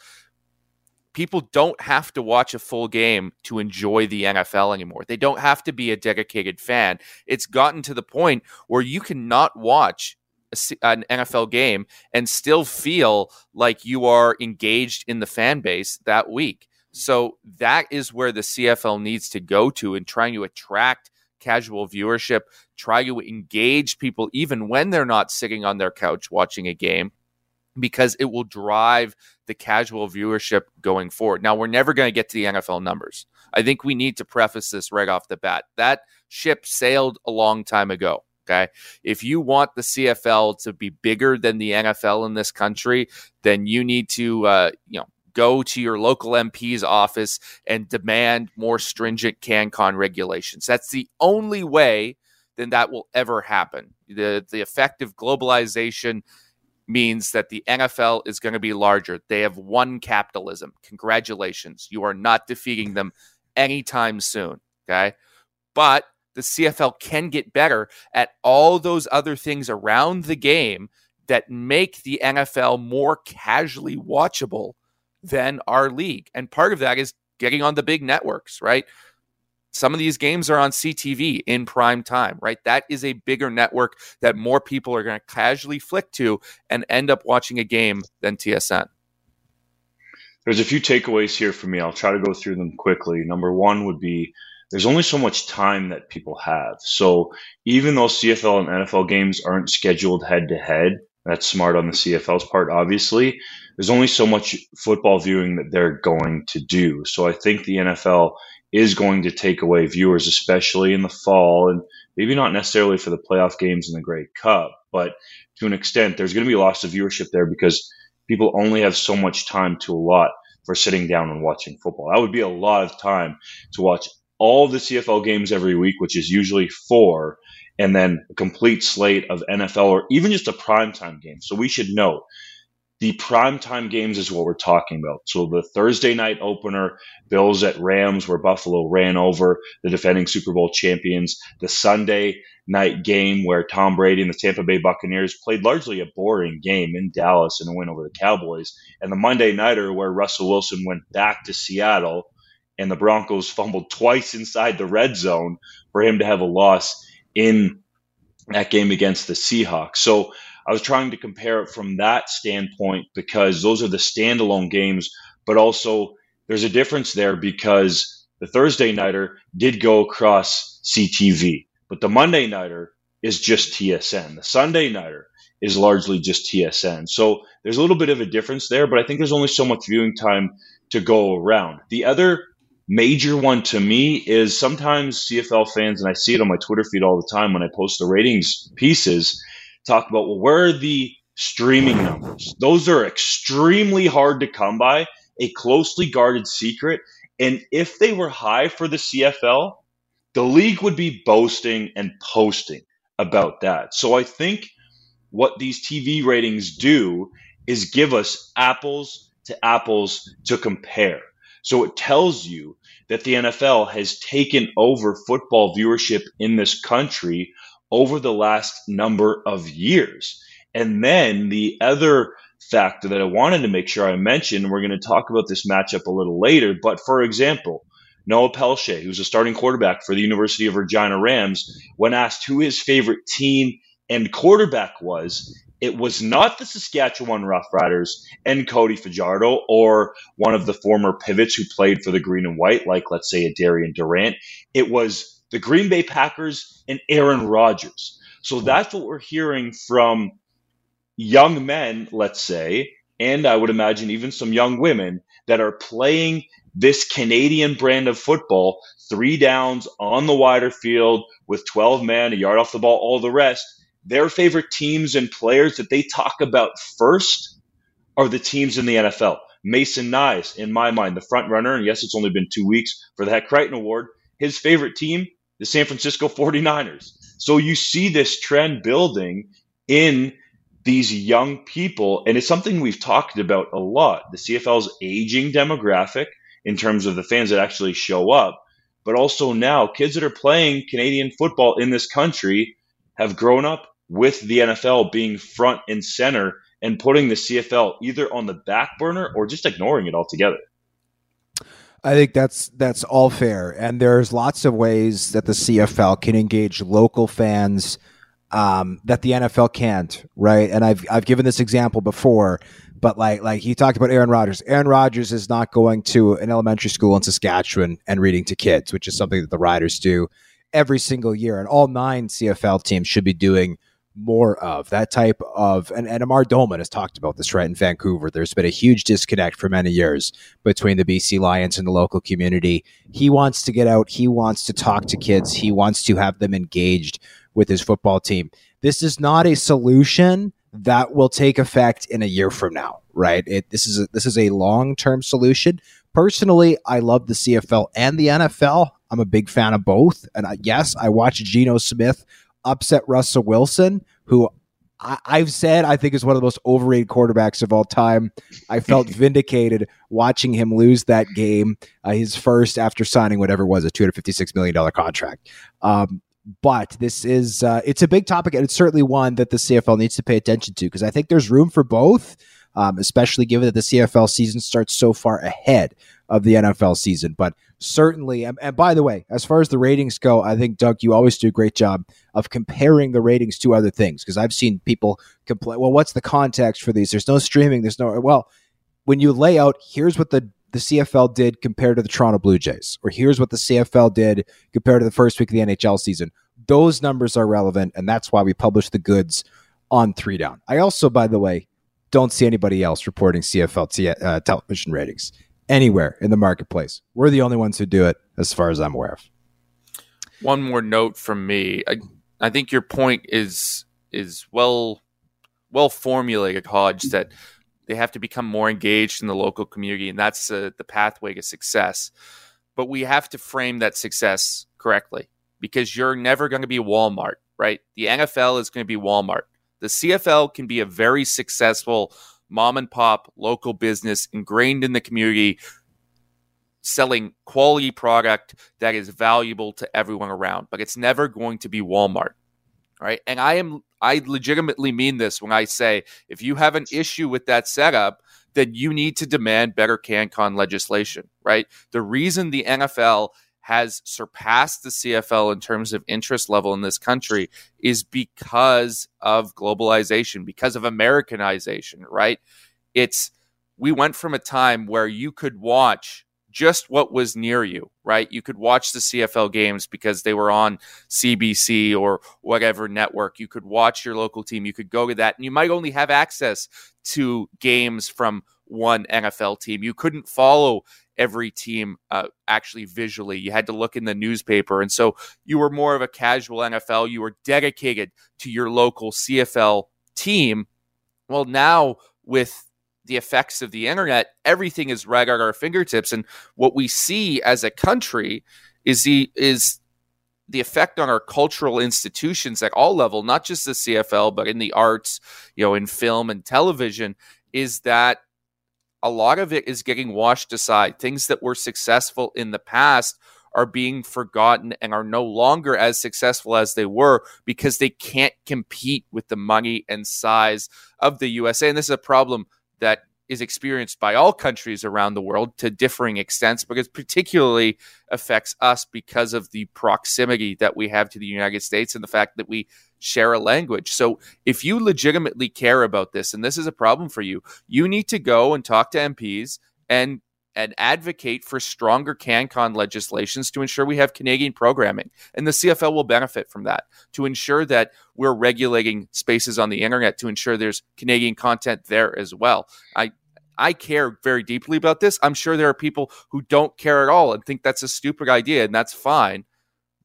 people don't have to watch a full game to enjoy the NFL anymore. They don't have to be a dedicated fan. It's gotten to the point where you cannot watch an NFL game and still feel like you are engaged in the fan base that week. So that is where the CFL needs to go to in trying to attract casual viewership, try to engage people even when they're not sitting on their couch watching a game because it will drive the casual viewership going forward. Now, we're never going to get to the NFL numbers. I think we need to preface this right off the bat. That ship sailed a long time ago. Okay. If you want the CFL to be bigger than the NFL in this country, then you need to, uh, you know, go to your local MP's office and demand more stringent CanCon regulations. That's the only way then that will ever happen. The the effect of globalization means that the NFL is going to be larger. They have won capitalism. Congratulations. You are not defeating them anytime soon. Okay. But the CFL can get better at all those other things around the game that make the NFL more casually watchable than our league. And part of that is getting on the big networks, right? Some of these games are on CTV in prime time, right? That is a bigger network that more people are going to casually flick to and end up watching a game than TSN. There's a few takeaways here for me. I'll try to go through them quickly. Number one would be there's only so much time that people have. So even though CFL and NFL games aren't scheduled head to head, that's smart on the CFL's part, obviously. There's only so much football viewing that they're going to do. So I think the NFL is going to take away viewers, especially in the fall, and maybe not necessarily for the playoff games in the Grey Cup, but to an extent, there's going to be loss of viewership there because people only have so much time to allot for sitting down and watching football. That would be a lot of time to watch all the CFL games every week, which is usually four, and then a complete slate of NFL or even just a primetime game. So we should note the primetime games is what we're talking about. So the Thursday night opener, Bills at Rams, where Buffalo ran over the defending Super Bowl champions. The Sunday night game where Tom Brady and the Tampa Bay Buccaneers played largely a boring game in Dallas and a win over the Cowboys. And the Monday nighter where Russell Wilson went back to Seattle and the Broncos fumbled twice inside the red zone for him to have a loss in that game against the Seahawks. So I was trying to compare it from that standpoint because those are the standalone games, but also there's a difference there because the Thursday nighter did go across CTV, but the Monday nighter is just TSN. The Sunday nighter is largely just TSN. So there's a little bit of a difference there, but I think there's only so much viewing time to go around. The other major one to me is sometimes CFL fans, and I see it on my Twitter feed all the time when I post the ratings pieces, talk about well, where are the streaming numbers? Those are extremely hard to come by, a closely guarded secret. And if they were high for the CFL, the league would be boasting and posting about that. So I think what these TV ratings do is give us apples to apples to compare. So it tells you that the NFL has taken over football viewership in this country over the last number of years. And then the other factor that I wanted to make sure I mentioned, we're going to talk about this matchup a little later, but for example, Noah Pelche, who's a starting quarterback for the University of Regina Rams, when asked who his favorite team and quarterback was, it was not the Saskatchewan Roughriders and Cody Fajardo or one of the former pivots who played for the green and white, like let's say a Darian Durant. It was the Green Bay Packers and Aaron Rodgers. So that's what we're hearing from young men, let's say, and I would imagine even some young women that are playing this Canadian brand of football, three downs on the wider field with 12 men, a yard off the ball, all the rest their favorite teams and players that they talk about first are the teams in the NFL. Mason Nyhus, in my mind, the front runner, and yes, it's only been two weeks for the Hec Crighton Award. His favorite team, the San Francisco 49ers. So you see this trend building in these young people, and it's something we've talked about a lot. The CFL's aging demographic in terms of the fans that actually show up, but also now kids that are playing Canadian football in this country have grown up with the NFL being front and center and putting the CFL either on the back burner or just ignoring it altogether. I think that's that's all fair, and there's lots of ways that the CFL can engage local fans um, that the NFL can't, right? And I've I've given this example before, but like like he talked about Aaron Rodgers. Aaron Rodgers is not going to an elementary school in Saskatchewan and reading to kids, which is something that the Riders do every single year, and all nine CFL teams should be doing more of that type of and, and Amar Doman has talked about this right in Vancouver. There's been a huge disconnect for many years between the BC Lions and the local community. He wants to get out, he wants to talk to kids, he wants to have them engaged with his football team. This is not a solution that will take effect in a year from now, right? It, this is a, this is a long-term solution. Personally, I love the CFL and the NFL. I'm a big fan of both. And I, yes, I watched Geno Smith upset Russell Wilson, who I, have said I think is one of the most overrated quarterbacks of all time. I felt vindicated watching him lose that game, uh, his first after signing whatever was a two hundred fifty six million dollar contract. Um, but this is uh, it's a big topic, and it's certainly one that the CFL needs to pay attention to because I think there's room for both, um, especially given that the CFL season starts so far ahead of the NFL season. But certainly, and, and, by the way, as far as the ratings go, I think Doug, you always do a great job of comparing the ratings to other things because I've seen people complain. Well, what's the context for these? There's no streaming. There's no well. When you lay out, here's what the the CFL did compared to the Toronto Blue Jays, or here's what the CFL did compared to the first week of the NHL season. Those numbers are relevant, and that's why we publish the goods on three down. I also, by the way, don't see anybody else reporting CFL t- uh, television ratings anywhere in the marketplace. We're the only ones who do it, as far as I'm aware of. One more note from me. I, I think your point is is well well formulated, Hodge. That they have to become more engaged in the local community, and that's uh, the pathway to success. But we have to frame that success correctly because you're never going to be Walmart, right? The NFL is going to be Walmart. The CFL can be a very successful mom and pop local business ingrained in the community selling quality product that is valuable to everyone around but it's never going to be walmart right? And i am i legitimately mean this when i say if you have an issue with that setup then you need to demand better cancon legislation right? The reason the nfl has surpassed the CFL in terms of interest level in this country is because of globalization, because of Americanization, right? It's we went from a time where you could watch just what was near you, right? You could watch the CFL games because they were on CBC or whatever network. You could watch your local team. You could go to that, and you might only have access to games from one NFL team. You couldn't follow every team uh, actually visually. You had to look in the newspaper. And so you were more of a casual NFL. You were dedicated to your local CFL team. Well, now with the effects of the internet, everything is right at our fingertips. And what we see as a country is the is the effect on our cultural institutions at all level, not just the CFL, but in the arts, you know, in film and television, is that a lot of it is getting washed aside. Things that were successful in the past are being forgotten and are no longer as successful as they were because they can't compete with the money and size of the USA. And this is a problem that is experienced by all countries around the world to differing extents, but it particularly affects us because of the proximity that we have to the United States and the fact that we share a language. So if you legitimately care about this and this is a problem for you, you need to go and talk to MPs and and advocate for stronger CanCon legislations to ensure we have Canadian programming. And the CFL will benefit from that to ensure that we're regulating spaces on the internet to ensure there's Canadian content there as well. I I care very deeply about this. I'm sure there are people who don't care at all and think that's a stupid idea, and that's fine.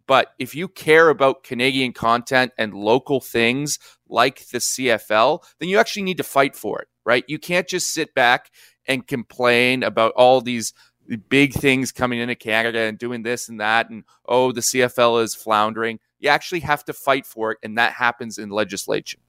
But if you care about Canadian content and local things like the CFL, then you actually need to fight for it, right? You can't just sit back and complain about all these big things coming into Canada and doing this and that, and oh, the CFL is floundering. You actually have to fight for it, and that happens in legislation.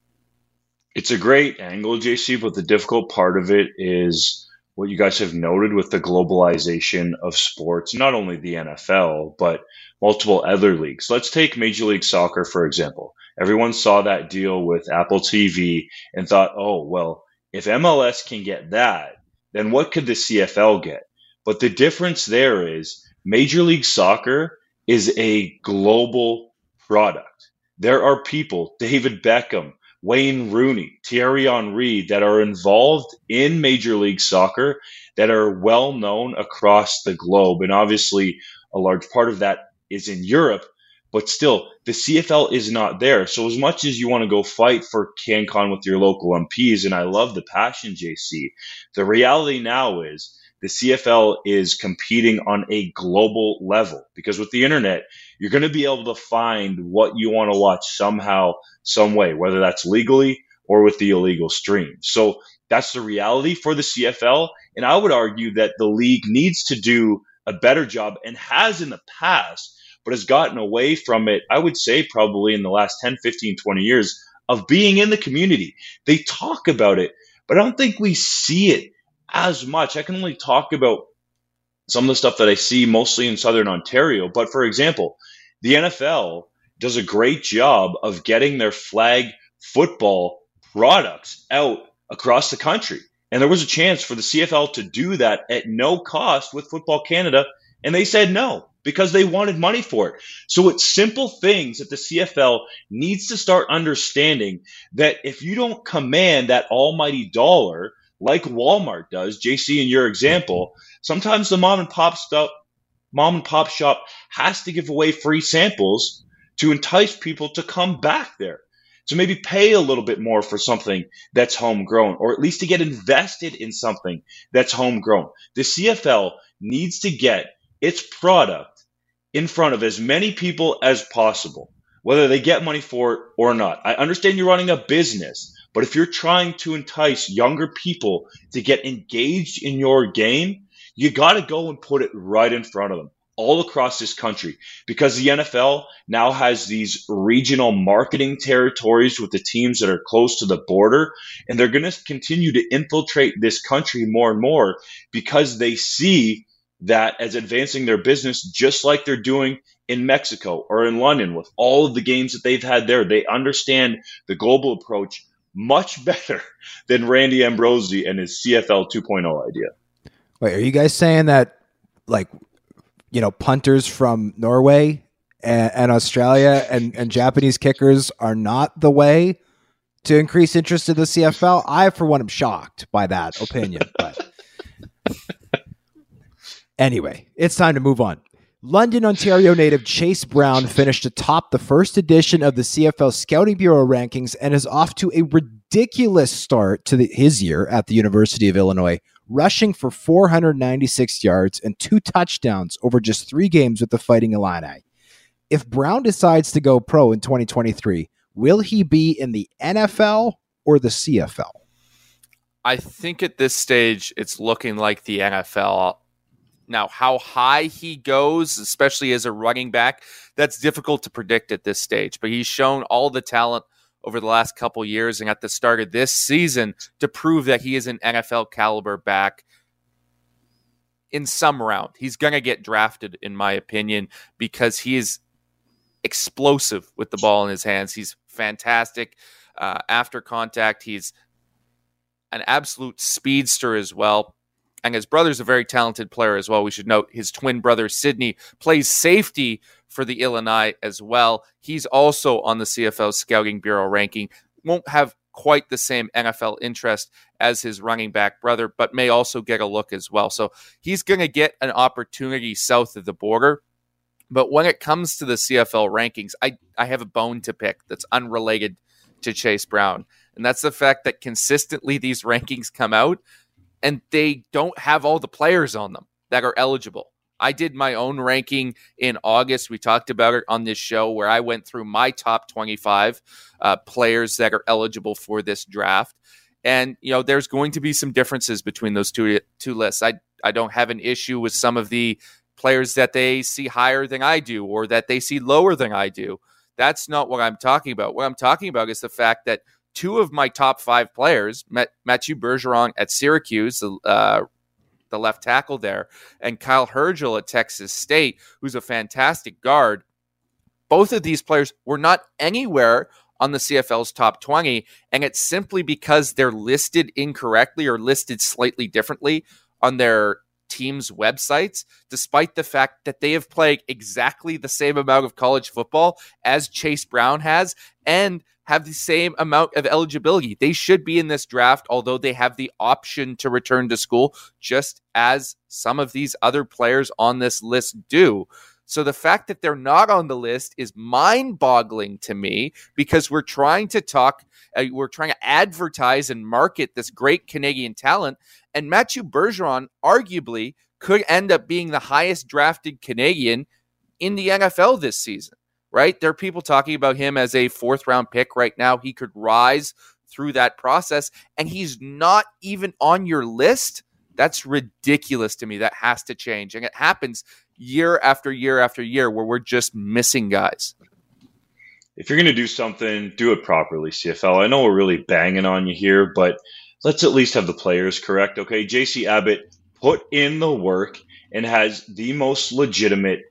It's a great angle, JC, but the difficult part of it is what you guys have noted with the globalization of sports, not only the NFL, but multiple other leagues. Let's take Major League Soccer, for example. Everyone saw that deal with Apple TV and thought, oh, well, if MLS can get that, then what could the CFL get? But the difference there is Major League Soccer is a global product. there are people, David Beckham, Wayne Rooney, Thierry Henry, that are involved in Major League Soccer that are well known across the globe. And obviously, a large part of that is in Europe, but still, the CFL is not there. So, as much as you want to go fight for CanCon with your local MPs, and I love the passion, JC, the reality now is the CFL is competing on a global level because with the internet, you're going to be able to find what you want to watch somehow, some way, whether that's legally or with the illegal stream. So that's the reality for the CFL. And I would argue that the league needs to do a better job and has in the past, but has gotten away from it, I would say probably in the last 10, 15, 20 years of being in the community. They talk about it, but I don't think we see it as much. I can only talk about some of the stuff that I see mostly in Southern Ontario. But for example, the NFL does a great job of getting their flag football products out across the country. And there was a chance for the CFL to do that at no cost with Football Canada. And they said no because they wanted money for it. So it's simple things that the CFL needs to start understanding that if you don't command that almighty dollar, like Walmart does, JC, in your example, sometimes the mom and pop stuff, mom and pop shop has to give away free samples to entice people to come back there. So maybe pay a little bit more for something that's homegrown, or at least to get invested in something that's homegrown. The CFL needs to get its product in front of as many people as possible, whether they get money for it or not. I understand you're running a business, but if you're trying to entice younger people to get engaged in your game, you got to go and put it right in front of them all across this country because the NFL now has these regional marketing territories with the teams that are close to the border. And they're going to continue to infiltrate this country more and more because they see that as advancing their business, just like they're doing in Mexico or in London with all of the games that they've had there. They understand the global approach much better than Randy Ambrosie and his CFL 2.0 idea. Wait, are you guys saying that like you know punters from Norway and, and Australia and, and Japanese kickers are not the way to increase interest in the CFL? I, for one, am shocked by that opinion. But anyway, it's time to move on. London, Ontario native Chase Brown finished atop the first edition of the CFL Scouting Bureau rankings and is off to a ridiculous start to the, his year at the University of Illinois, rushing for 496 yards and two touchdowns over just three games with the Fighting Illini. If Brown decides to go pro in 2023, will he be in the NFL or the CFL? I think at this stage, it's looking like the NFL. Now, how high he goes, especially as a running back, that's difficult to predict at this stage. But he's shown all the talent over the last couple years and at the start of this season to prove that he is an NFL caliber back in some round. He's going to get drafted, in my opinion, because he is explosive with the ball in his hands. He's fantastic uh, after contact. He's an absolute speedster as well and his brother's a very talented player as well. We should note his twin brother Sydney plays safety for the Illini as well. He's also on the CFL Scouting Bureau ranking. Won't have quite the same NFL interest as his running back brother, but may also get a look as well. So he's going to get an opportunity south of the border. But when it comes to the CFL rankings, I, I have a bone to pick that's unrelated to Chase Brown. And that's the fact that consistently these rankings come out and they don't have all the players on them that are eligible. I did my own ranking in August. We talked about it on this show where I went through my top 25 uh, players that are eligible for this draft. And, you know, there's going to be some differences between those two, two lists. I, I don't have an issue with some of the players that they see higher than I do or that they see lower than I do. That's not what I'm talking about. What I'm talking about is the fact that two of my top five players, Mathieu Bergeron at Syracuse, uh, the left tackle there, and Kyle Hergel at Texas State, who's a fantastic guard. Both of these players were not anywhere on the CFL's top 20, and it's simply because they're listed incorrectly or listed slightly differently on their teams' websites, despite the fact that they have played exactly the same amount of college football as Chase Brown has and have the same amount of eligibility. They should be in this draft, although they have the option to return to school, just as some of these other players on this list do. So the fact that they're not on the list is mind boggling to me because we're trying to talk, uh, we're trying to advertise and market this great Canadian talent. And Mathieu Bergeron arguably could end up being the highest drafted Canadian in the NFL this season, right? There are people talking about him as a fourth round pick right now. He could rise through that process, and he's not even on your list. That's ridiculous to me. That has to change. And it happens year after year after year where we're just missing guys. If you're going to do something, do it properly, CFL. I know we're really banging on you here, but let's at least have the players correct. Okay, JC Abbott put in the work and has the most legitimate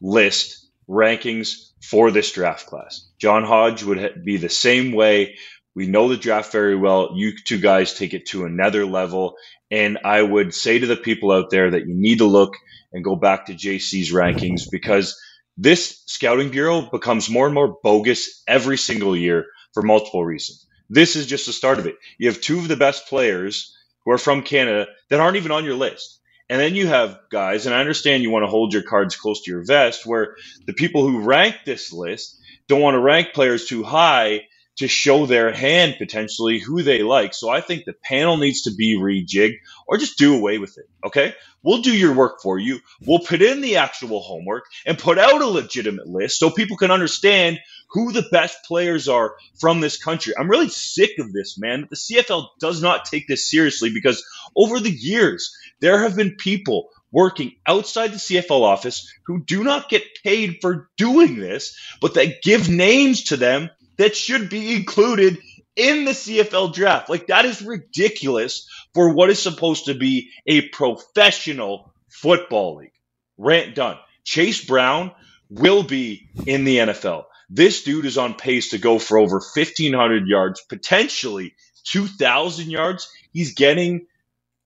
list rankings for this draft class. John Hodge would be the same way. We know the draft very well. You two guys take it to another level. And I would say to the people out there that you need to look and go back to JC's rankings because this scouting bureau becomes more and more bogus every single year for multiple reasons. This is just the start of it. You have two of the best players who are from Canada that aren't even on your list. And then you have guys, and I understand you want to hold your cards close to your vest, where the people who rank this list don't want to rank players too high to show their hand potentially who they like. So I think the panel needs to be rejigged or just do away with it. Okay. We'll do your work for you. We'll put in the actual homework and put out a legitimate list so people can understand who the best players are from this country. I'm really sick of this, man. The CFL does not take this seriously because over the years, there have been people working outside the CFL office who do not get paid for doing this, but that give names to them that should be included in the CFL draft. Like, that is ridiculous for what is supposed to be a professional football league. Rant done. Chase Brown will be in the NFL. This dude is on pace to go for over 1,500 yards, potentially 2,000 yards. He's getting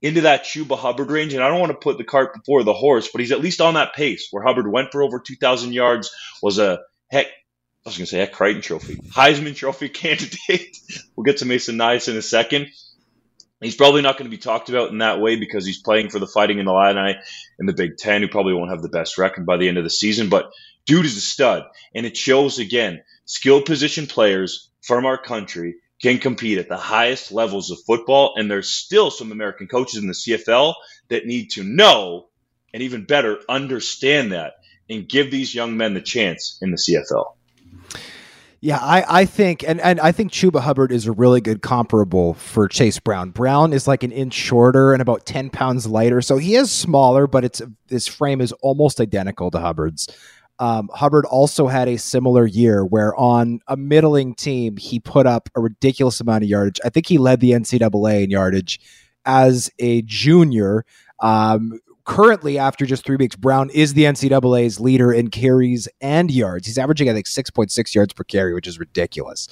into that Chuba Hubbard range, and I don't want to put the cart before the horse, but he's at least on that pace where Hubbard went for over 2,000 yards, was a heck I was going to say a Crighton Trophy, Heisman Trophy candidate. we'll get to Mason Nyhus in a second. He's probably not going to be talked about in that way because he's playing for the Fighting in the Illini in the Big Ten, who probably won't have the best record by the end of the season. But dude is a stud, and it shows again skilled position players from our country can compete at the highest levels of football, and there's still some American coaches in the CFL that need to know and even better understand that and give these young men the chance in the CFL. Yeah, I, I think and, and I think Chuba Hubbard is a really good comparable for Chase Brown. Brown is like an inch shorter and about ten pounds lighter, so he is smaller, but it's his frame is almost identical to Hubbard's. Um, Hubbard also had a similar year where on a middling team he put up a ridiculous amount of yardage. I think he led the NCAA in yardage as a junior. Um, currently, after just three weeks, Brown is the NCAA's leader in carries and yards. He's averaging, I think, 6.6 yards per carry, which is ridiculous.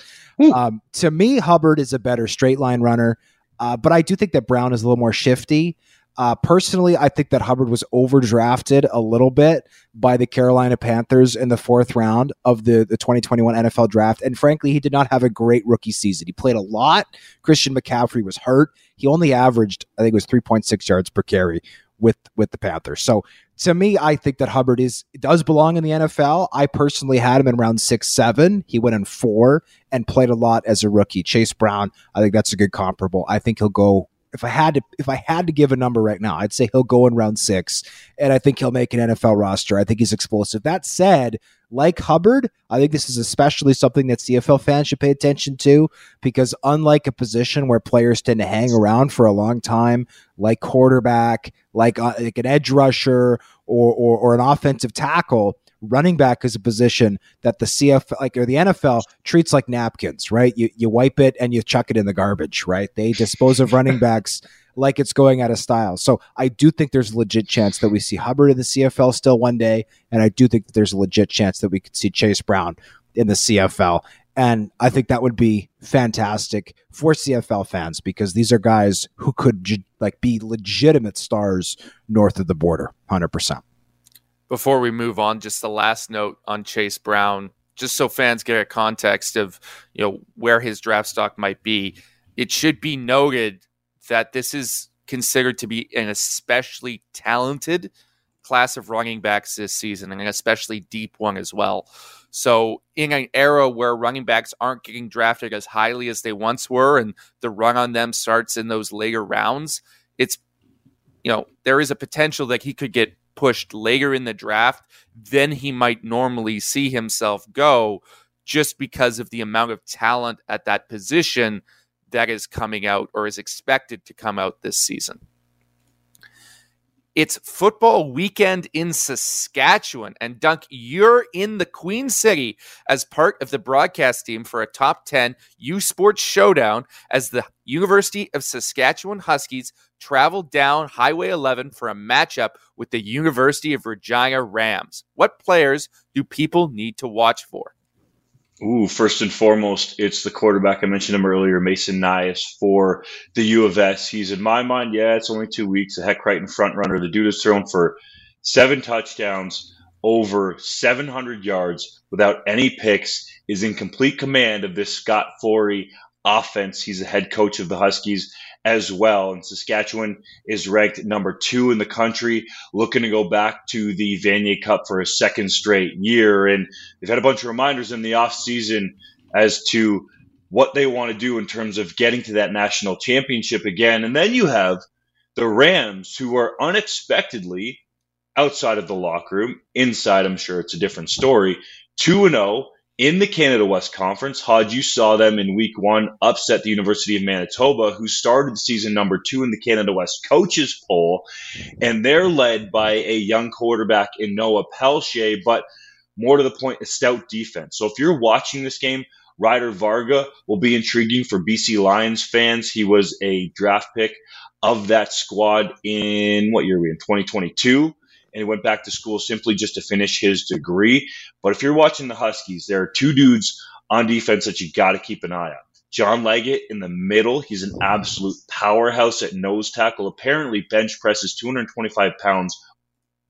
Um, to me, Hubbard is a better straight line runner, uh, but I do think that Brown is a little more shifty. Uh, personally, I think that Hubbard was overdrafted a little bit by the Carolina Panthers in the fourth round of the, the 2021 NFL draft. And frankly, he did not have a great rookie season. He played a lot. Christian McCaffrey was hurt. He only averaged, I think it was 3.6 yards per carry, with with the Panthers. So to me, I think that Hubbard is does belong in the NFL. I personally had him in round six, seven. He went in four and played a lot as a rookie. Chase Brown, I think that's a good comparable. I think he'll go. If I had to, if I had to give a number right now, I'd say he'll go in round six, and I think he'll make an NFL roster. I think he's explosive. That said, like Hubbard, I think this is especially something that CFL fans should pay attention to because, unlike a position where players tend to hang around for a long time, like quarterback, like, uh, like an edge rusher or, or, or an offensive tackle, running back is a position that the CF like or the NFL treats like napkins, right? You you wipe it and you chuck it in the garbage, right? They dispose of running backs like it's going out of style. So I do think there's a legit chance that we see Hubbard in the CFL still one day, and I do think that there's a legit chance that we could see Chase Brown in the CFL. And I think that would be fantastic for CFL fans because these are guys who could like be legitimate stars north of the border, 100%. Before we move on, just the last note on Chase Brown, just so fans get a context of, you know, where his draft stock might be. It should be noted that this is considered to be an especially talented class of running backs this season, and an especially deep one as well. So, in an era where running backs aren't getting drafted as highly as they once were, and the run on them starts in those later rounds, it's you know there is a potential that he could get pushed later in the draft than he might normally see himself go, just because of the amount of talent at that position that is coming out or is expected to come out this season. It's football weekend in Saskatchewan. And Dunk, you're in the Queen City as part of the broadcast team for a top 10 U Sports showdown as the University of Saskatchewan Huskies travel down Highway 11 for a matchup with the University of Regina Rams. What players do people need to watch for? Ooh, first and foremost, it's the quarterback. I mentioned him earlier, Mason Nyhus for the U of S. He's in my mind, yeah, it's only two weeks. A Hec Crighton front runner. The dude has thrown for seven touchdowns, over 700 yards without any picks, is in complete command of this Scott Flory offense. He's the head coach of the Huskies as well. And Saskatchewan is ranked number two in the country, looking to go back to the Vanier Cup for a second straight year. And they've had a bunch of reminders in the offseason as to what they want to do in terms of getting to that national championship again. And then you have the Rams, who are unexpectedly outside of the locker room. Inside, I'm sure it's a different story. 2 0 in the Canada West Conference. Hodge, you saw them in week one upset the University of Manitoba, who started season number two in the Canada West coaches poll. And they're led by a young quarterback in Noah Pelche, but more to the point, a stout defense. So if you're watching this game, Ryder Varga will be intriguing for BC Lions fans. He was a draft pick of that squad in what year we in 2022 and he went back to school simply just to finish his degree. But if you're watching the Huskies, there are two dudes on defense that you got to keep an eye on. John Leggett in the middle. He's an absolute powerhouse at nose tackle. Apparently, bench presses 225 pounds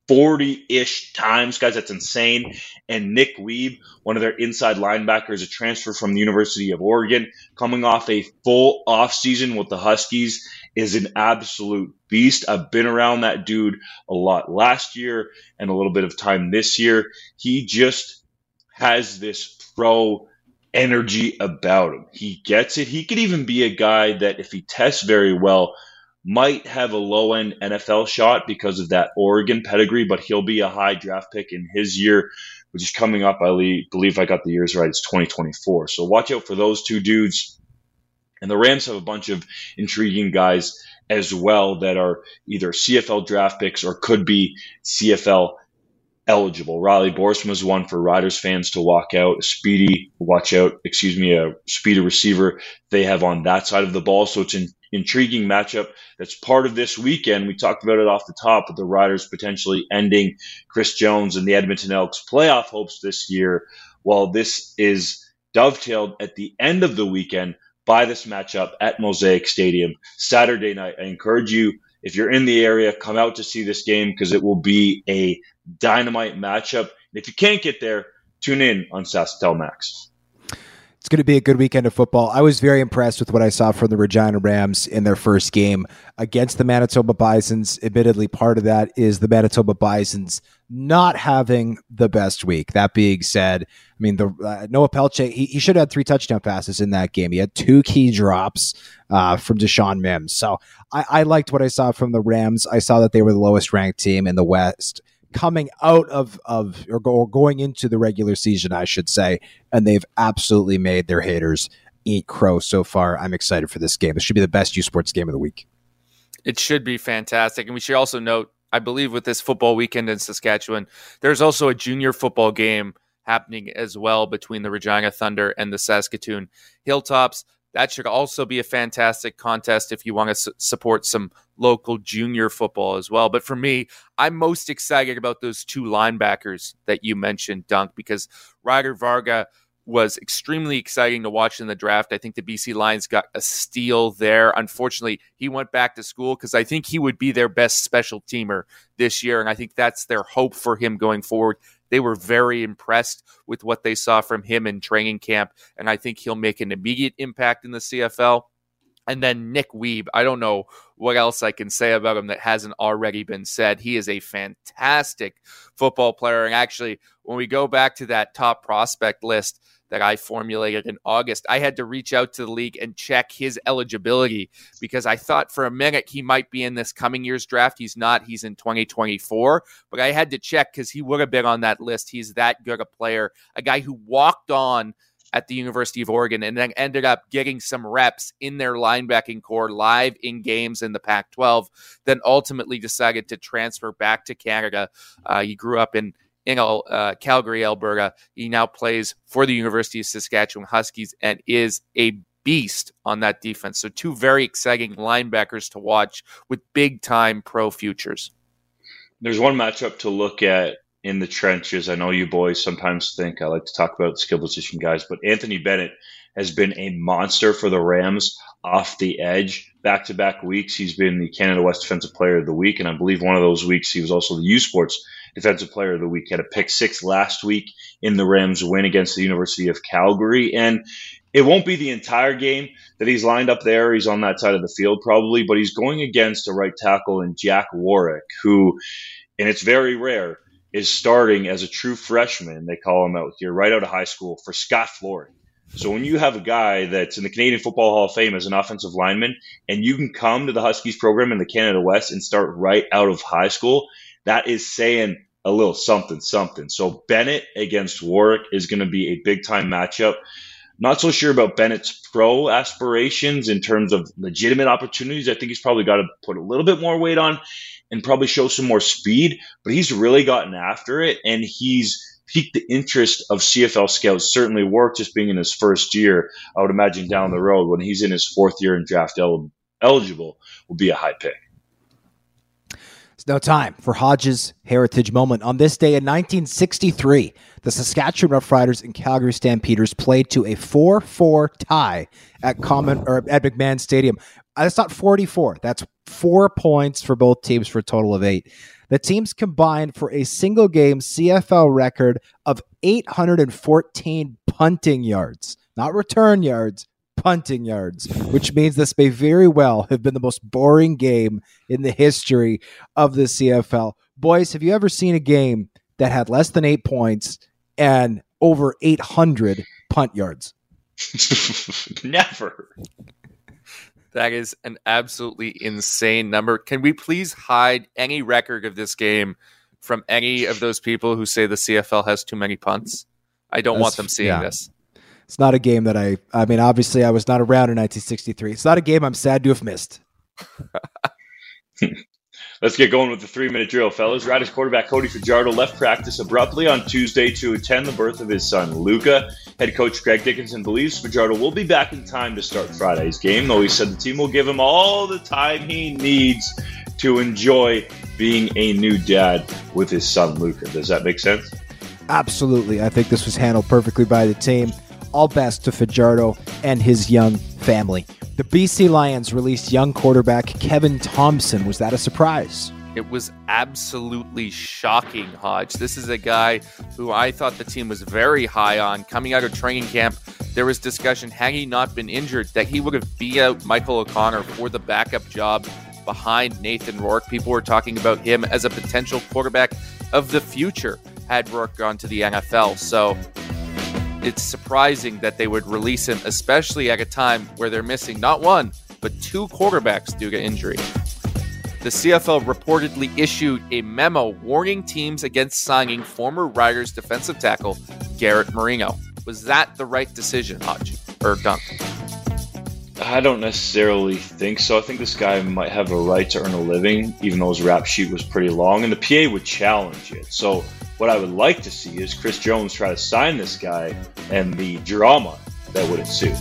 40 ish times. Guys, that's insane. And Nick Weeb, one of their inside linebackers, a transfer from the University of Oregon, coming off a full offseason with the Huskies is an absolute beast. I've been around that dude a lot last year and a little bit of time this year. He just has this pro energy about him. He gets it. He could even be a guy that, if he tests very well, might have a low end NFL shot because of that Oregon pedigree, but he'll be a high draft pick in his year, which is coming up. I believe I got the years right. It's 2024. So watch out for those two dudes. And the Rams have a bunch of intriguing guys as well that are either CFL draft picks or could be CFL eligible. Riley Borsman is one for Riders fans to walk out. Speedy, watch out, excuse me, a speedy receiver they have on that side of the ball. So it's an intriguing matchup that's part of this weekend. We talked about it off the top with the Riders potentially ending Chris Jones and the Edmonton Elks playoff hopes this year. While this is dovetailed at the end of the weekend this matchup at Mosaic Stadium Saturday night. I encourage you, if you're in the area, come out to see this game because it will be a dynamite matchup. If you can't get there, tune in on SaskTel Max. It's going to be a good weekend of football. I was very impressed with what I saw from the Regina Rams in their first game against the Manitoba Bisons. Admittedly, part of that is the Manitoba Bisons not having the best week. That being said, I mean, the uh, Noah Pelche, he, he should have had three touchdown passes in that game. He had two key drops uh, from Deshaun Mims. So I, I liked what I saw from the Rams. I saw that they were the lowest ranked team in the West coming out of of or, go, or going into the regular season, I should say, and they've absolutely made their haters eat crow so far. I'm excited for this game. It should be the best U Sports game of the week. It should be fantastic, and we should also note, I believe, with this football weekend in Saskatchewan, there's also a junior football game happening as well between the Regina Thunder and the Saskatoon Hilltops. That should also be a fantastic contest if you want to su- support some local junior football as well. But for me, I'm most excited about those two linebackers that you mentioned, Dunk, because Ryder Varga was extremely exciting to watch in the draft. I think the BC Lions got a steal there. Unfortunately, he went back to school because I think he would be their best special teamer this year. And I think that's their hope for him going forward. They were very impressed with what they saw from him in training camp. And I think he'll make an immediate impact in the CFL. And then Nick Weeb, I don't know what else I can say about him that hasn't already been said. He is a fantastic football player. And actually, when we go back to that top prospect list, that I formulated in August, I had to reach out to the league and check his eligibility because I thought for a minute he might be in this coming year's draft. He's not, he's in 2024. But I had to check because he would have been on that list. He's that good a player, a guy who walked on at the University of Oregon and then ended up getting some reps in their linebacking corps live in games in the Pac 12, then ultimately decided to transfer back to Canada. Uh, he grew up in in uh, Calgary, Alberta. He now plays for the University of Saskatchewan Huskies and is a beast on that defense. So, two very exciting linebackers to watch with big time pro futures. There's one matchup to look at in the trenches. I know you boys sometimes think I like to talk about skill position guys, but Anthony Bennett has been a monster for the Rams off the edge. Back to back weeks, he's been the Canada West Defensive Player of the Week, and I believe one of those weeks he was also the U Sports Defensive Player of the Week. He had a pick six last week in the Rams win against the University of Calgary, and it won't be the entire game that he's lined up there. He's on that side of the field probably, but he's going against a right tackle in Jack Warwick, who, and it's very rare is starting as a true freshman. They call him out here right out of high school for Scott Flory. So when you have a guy that's in the Canadian Football Hall of Fame as an offensive lineman, and you can come to the Huskies program in the Canada West and start right out of high school, that is saying a little something, something. So Bennett against Warwick is going to be a big time matchup. Not so sure about Bennett's pro aspirations in terms of legitimate opportunities. I think he's probably got to put a little bit more weight on and probably show some more speed, but he's really gotten after it and he's piqued the interest of CFL scouts. Certainly, work just being in his first year. I would imagine down the road when he's in his fourth year and draft el- eligible will be a high pick. It's now time for Hodges' heritage moment. On this day in 1963, the Saskatchewan Roughriders and Calgary Stampeders played to a 4-4 tie at Common or at McMahon Stadium. Uh, that's not 44. That's four points for both teams for a total of eight. The teams combined for a single game CFL record of 814 punting yards, not return yards, punting yards, which means this may very well have been the most boring game in the history of the CFL. Boys, have you ever seen a game that had less than eight points and over 800 punt yards? Never. That is an absolutely insane number. Can we please hide any record of this game from any of those people who say the CFL has too many punts? I don't That's, want them seeing yeah. this. It's not a game that I. I mean, obviously, I was not around in 1963. It's not a game I'm sad to have missed. Let's get going with the three minute drill, fellas. Riders quarterback Cody Fajardo left practice abruptly on Tuesday to attend the birth of his son, Luca. Head coach Craig Dickenson believes Fajardo will be back in time to start Friday's game, though he said the team will give him all the time he needs to enjoy being a new dad with his son, Luca. Does that make sense? Absolutely. I think this was handled perfectly by the team. All best to Fajardo and his young family. The BC Lions released young quarterback Kevin Thomson. Was that a surprise? It was absolutely shocking, Hodge. This is a guy who I thought the team was very high on. Coming out of training camp, there was discussion, had he not been injured, that he would have beat out Michael O'Connor for the backup job behind Nathan Rourke. People were talking about him as a potential quarterback of the future had Rourke gone to the NFL. So it's surprising that they would release him, especially at a time where they're missing not one, but two quarterbacks due to injury. The CFL reportedly issued a memo warning teams against signing former Riders defensive tackle Garrett Marino. Was that the right decision, Hodge or Dunk? I don't necessarily think so. I think this guy might have a right to earn a living, even though his rap sheet was pretty long, and the PA would challenge it. So what I would like to see is Chris Jones try to sign this guy and the drama that would ensue.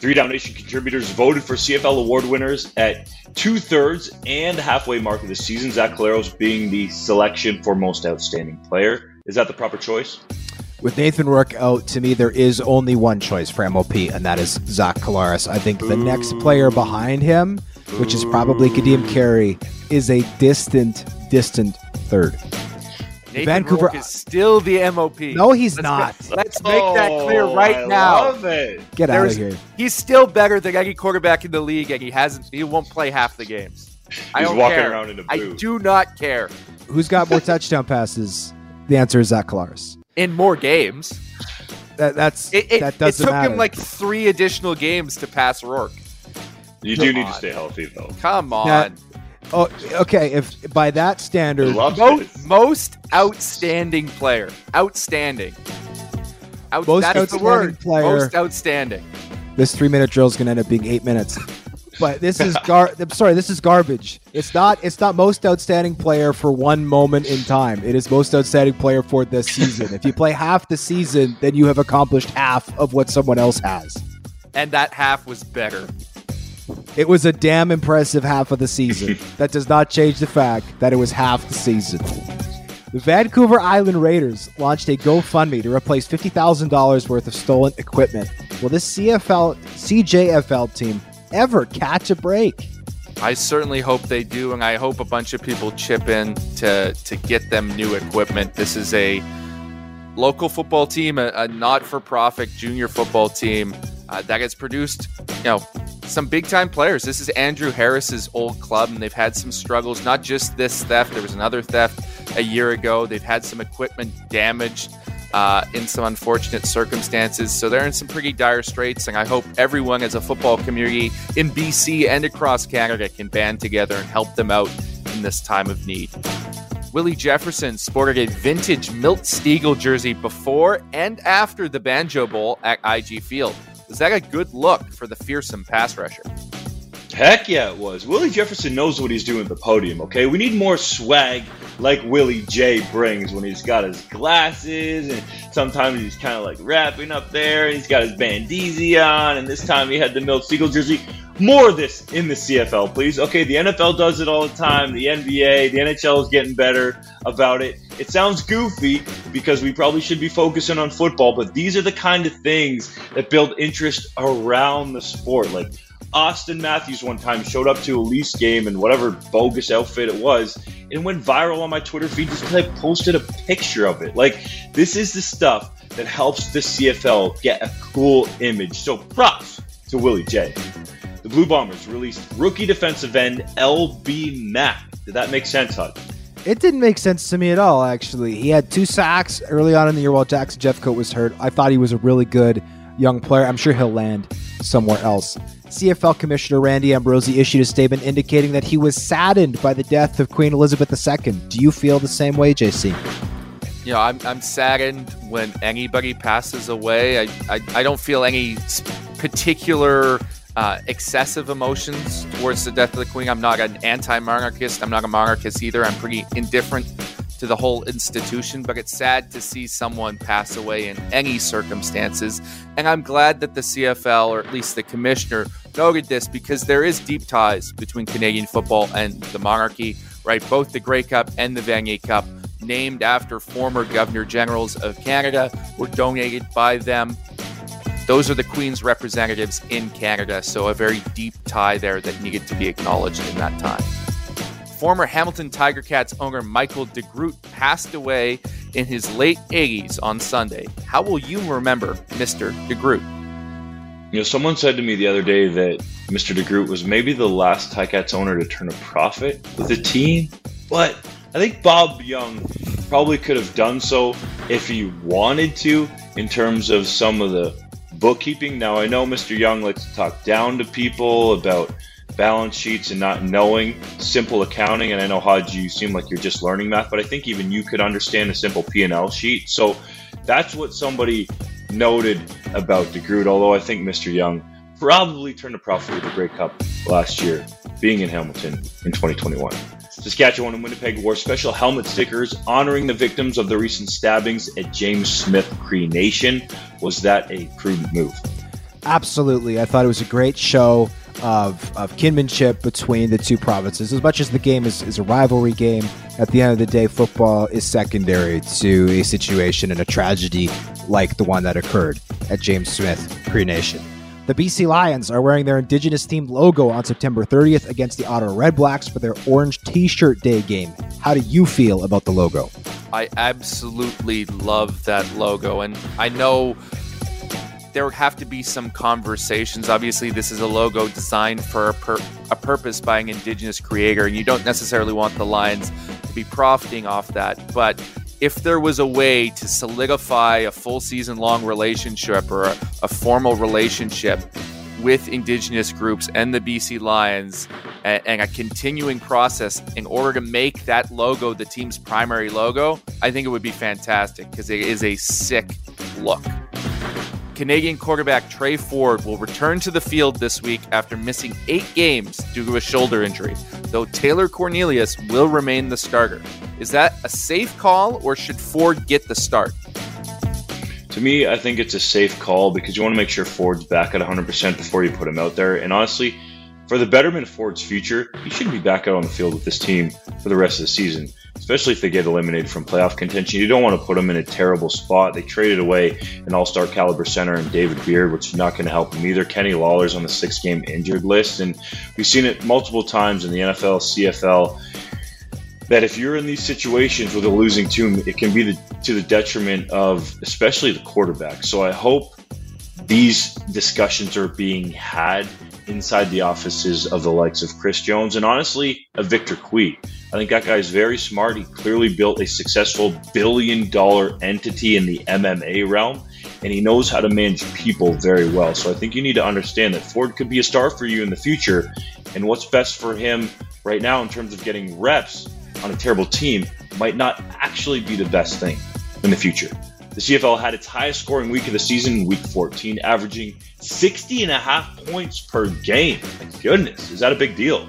Three Down Nation contributors voted for CFL award winners at two thirds and halfway mark of the season. Zach Collaros being the selection for most outstanding player. Is that the proper choice? With Nathan Rourke out, to me, there is only one choice for MOP, and that is Zach Collaros. I think the next player behind him, which is probably Ka'Deem Carey, is a distant, distant third. Nathan Vancouver- Rourke is still the MOP. No, he's Let's not. Go, let's make that clear Oh, right I now. Love it. Get out of here. He's still better than any quarterback in the league, and he hasn't. He won't play half the games. I He's don't walking care. around in a I boot. I do not care. Who's got more touchdown passes? The answer is Zach Collaros. In more games, That, that's it, it, that doesn't took matter. him like three additional games to pass Rourke. You do Come need to stay healthy though. Come on. That- oh, okay. If by that standard, most, most outstanding player. Outstanding. Out, Most that's the outstanding word. player. Most outstanding. this three-minute drill is going to end up being eight minutes. But this is gar. I'm sorry, this is garbage. It's not. It's not most outstanding player for one moment in time. It is most outstanding player for this season. if you play half the season, then you have accomplished half of what someone else has. And that half was better. It was a damn impressive half of the season. that does not change the fact that it was half the season. The Vancouver Island Raiders launched a GoFundMe to replace $50,000 worth of stolen equipment. Will this CFL CJFL team ever catch a break? I certainly hope they do, and I hope a bunch of people chip in to to get them new equipment. This is a local football team, a, a not-for-profit junior football team uh, that has produced, you know, some big-time players. This is Andrew Harris's old club, and they've had some struggles. Not just this theft; there was another theft a year ago. They've had some equipment damaged. Uh, in some unfortunate circumstances. So they're in some pretty dire straits, and I hope everyone as a football community in BC and across Canada can band together and help them out in this time of need. Willie Jefferson sported a vintage Milt Stegall jersey before and after the Banjo Bowl at IG Field. Was that a good look for the fearsome pass rusher? Heck yeah, it was. Willie Jefferson knows what he's doing at the podium, okay? We need more swag like Willie J brings when he's got his glasses and sometimes he's kind of like rapping up there and he's got his bandeezy on and this time he had the Milt Stegall jersey. More of this in the CFL, please. Okay, the NFL does it all the time. The NBA, the NHL is getting better about it. It sounds goofy because we probably should be focusing on football, but these are the kind of things that build interest around the sport. Like Auston Matthews one time showed up to a Leafs game in whatever bogus outfit it was and went viral on my Twitter feed just because I posted a picture of it. Like, this is the stuff that helps the CFL get a cool image. So, props to Willie J. The Blue Bombers released rookie defensive end LB Mack. Did that make sense, Hud? It didn't make sense to me at all, actually. He had two sacks early on in the year while Jackson Jeffcoat was hurt. I thought he was a really good young player. I'm sure he'll land somewhere else. CFL Commissioner Randy Ambrosie issued a statement indicating that he was saddened by the death of Queen Elizabeth II. Do you feel the same way, JC? You know, I'm, I'm saddened when anybody passes away. I, I, I don't feel any particular uh, excessive emotions towards the death of the queen. I'm not an anti monarchist. I'm not a monarchist either. I'm pretty indifferent to the whole institution, but it's sad to see someone pass away in any circumstances. And I'm glad that the CFL, or at least the commissioner, noted this because there is deep ties between Canadian football and the monarchy, right? Both the Grey Cup and the Vanier Cup, named after former Governor Generals of Canada, were donated by them. Those are the Queen's representatives in Canada, so a very deep tie there that needed to be acknowledged in that time. Former Hamilton Tiger Cats owner Michael DeGroote passed away in his late 80s on Sunday. How will you remember Mr. DeGroote? You know, someone said to me the other day that Mr. DeGroote was maybe the last Ticats owner to turn a profit with the team, but I think Bob Young probably could have done so if he wanted to in terms of some of the bookkeeping. Now, I know Mr. Young likes to talk down to people about balance sheets and not knowing simple accounting and i know hodge you seem like you're just learning math but i think even you could understand a simple p&l sheet so that's what somebody noted about DeGroote, although I think Mr. Young probably turned a profit with the Grey Cup last year, being in Hamilton in 2021. Saskatchewan and Winnipeg wore special helmet stickers honoring the victims of the recent stabbings at James Smith Cree Nation. Was that a prudent move? Absolutely. I thought it was a great show of, of kinship between the two provinces. As much as the game is, is a rivalry game, at the end of the day, football is secondary to a situation and a tragedy like the one that occurred at James Smith Cree Nation. The BC Lions are wearing their Indigenous themed logo on September 30th against the Ottawa Redblacks for their Orange T shirt day game. How do you feel about the logo? I absolutely love that logo. And I know there would have to be some conversations. Obviously, this is a logo designed for a, pur- a purpose by an Indigenous creator, and you don't necessarily want the Lions to be profiting off that. But if there was a way to solidify a full season long relationship or a, a, formal relationship with Indigenous groups and the BC Lions and, and, a continuing process in order to make that logo the team's primary logo, I think it would be fantastic because it is a sick look. Canadian quarterback Tre Ford will return to the field this week after missing eight games due to a shoulder injury, though Taylor Cornelius will remain the starter. Is that a safe call, or should Ford get the start? To me, I think it's a safe call because you want to make sure Ford's back at 100% before you put him out there. And honestly, for the betterment of Ford's future, he shouldn't be back out on the field with this team for the rest of the season, especially if they get eliminated from playoff contention. You don't want to put them in a terrible spot. They traded away an all star caliber center and David Beard, which is not going to help them either. Kenny Lawler's on the six game injured list, and we've seen it multiple times in the NFL, CFL. That if you're in these situations with a losing team, it can be the, to the detriment of especially the quarterback. So I hope these discussions are being had inside the offices of the likes of Chris Jones and honestly, a Victor Cui. I think that guy is very smart. He clearly built a successful billion dollar entity in the MMA realm, and he knows how to manage people very well. So I think you need to understand that Ford could be a star for you in the future, and what's best for him right now in terms of getting reps on a terrible team might not actually be the best thing in the future. The CFL had its highest scoring week of the season, week 14, averaging 60 and a half points per game. My goodness, is that a big deal?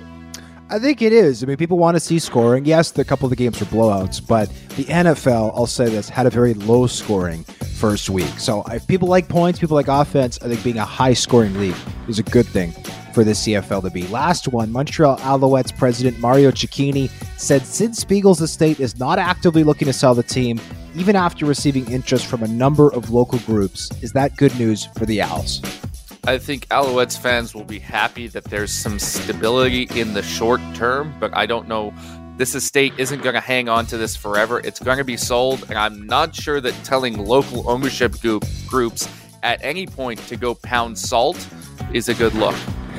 I think it is. I mean, people want to see scoring. Yes, a couple of the games were blowouts, but the NFL, I'll say this, had a very low scoring first week. So if people like points, people like offense, I think being a high scoring league is a good thing for the CFL to be. Last one, Montreal Alouettes president Mario Cecchini said Sid Spiegel's estate is not actively looking to sell the team, even after receiving interest from a number of local groups. Is that good news for the Owls? I think Alouettes fans will be happy that there's some stability in the short term, but I don't know. This estate isn't going to hang on to this forever. It's going to be sold, and I'm not sure that telling local ownership group, groups at any point to go pound salt is a good look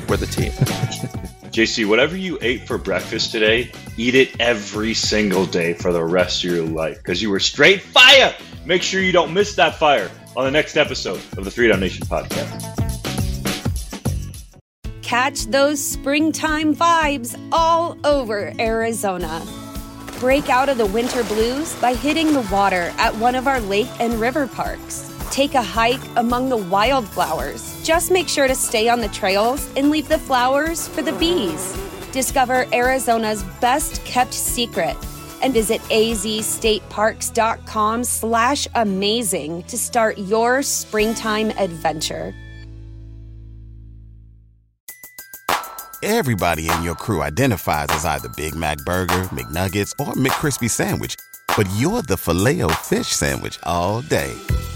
for the team. JC, whatever you ate for breakfast today, eat it every single day for the rest of your life because you were straight fire. Make sure you don't miss that fire on the next episode of the Three Down Nation podcast. Catch those springtime vibes all over Arizona. Break out of the winter blues by hitting the water at one of our lake and river parks. Take a hike among the wildflowers. Just make sure to stay on the trails and leave the flowers for the bees. Discover Arizona's best kept secret and visit azstateparks.com slash amazing to start your springtime adventure. Everybody in your crew identifies as either Big Mac Burger, McNuggets, or McCrispy Sandwich, but you're the Filet-O-Fish Sandwich all day.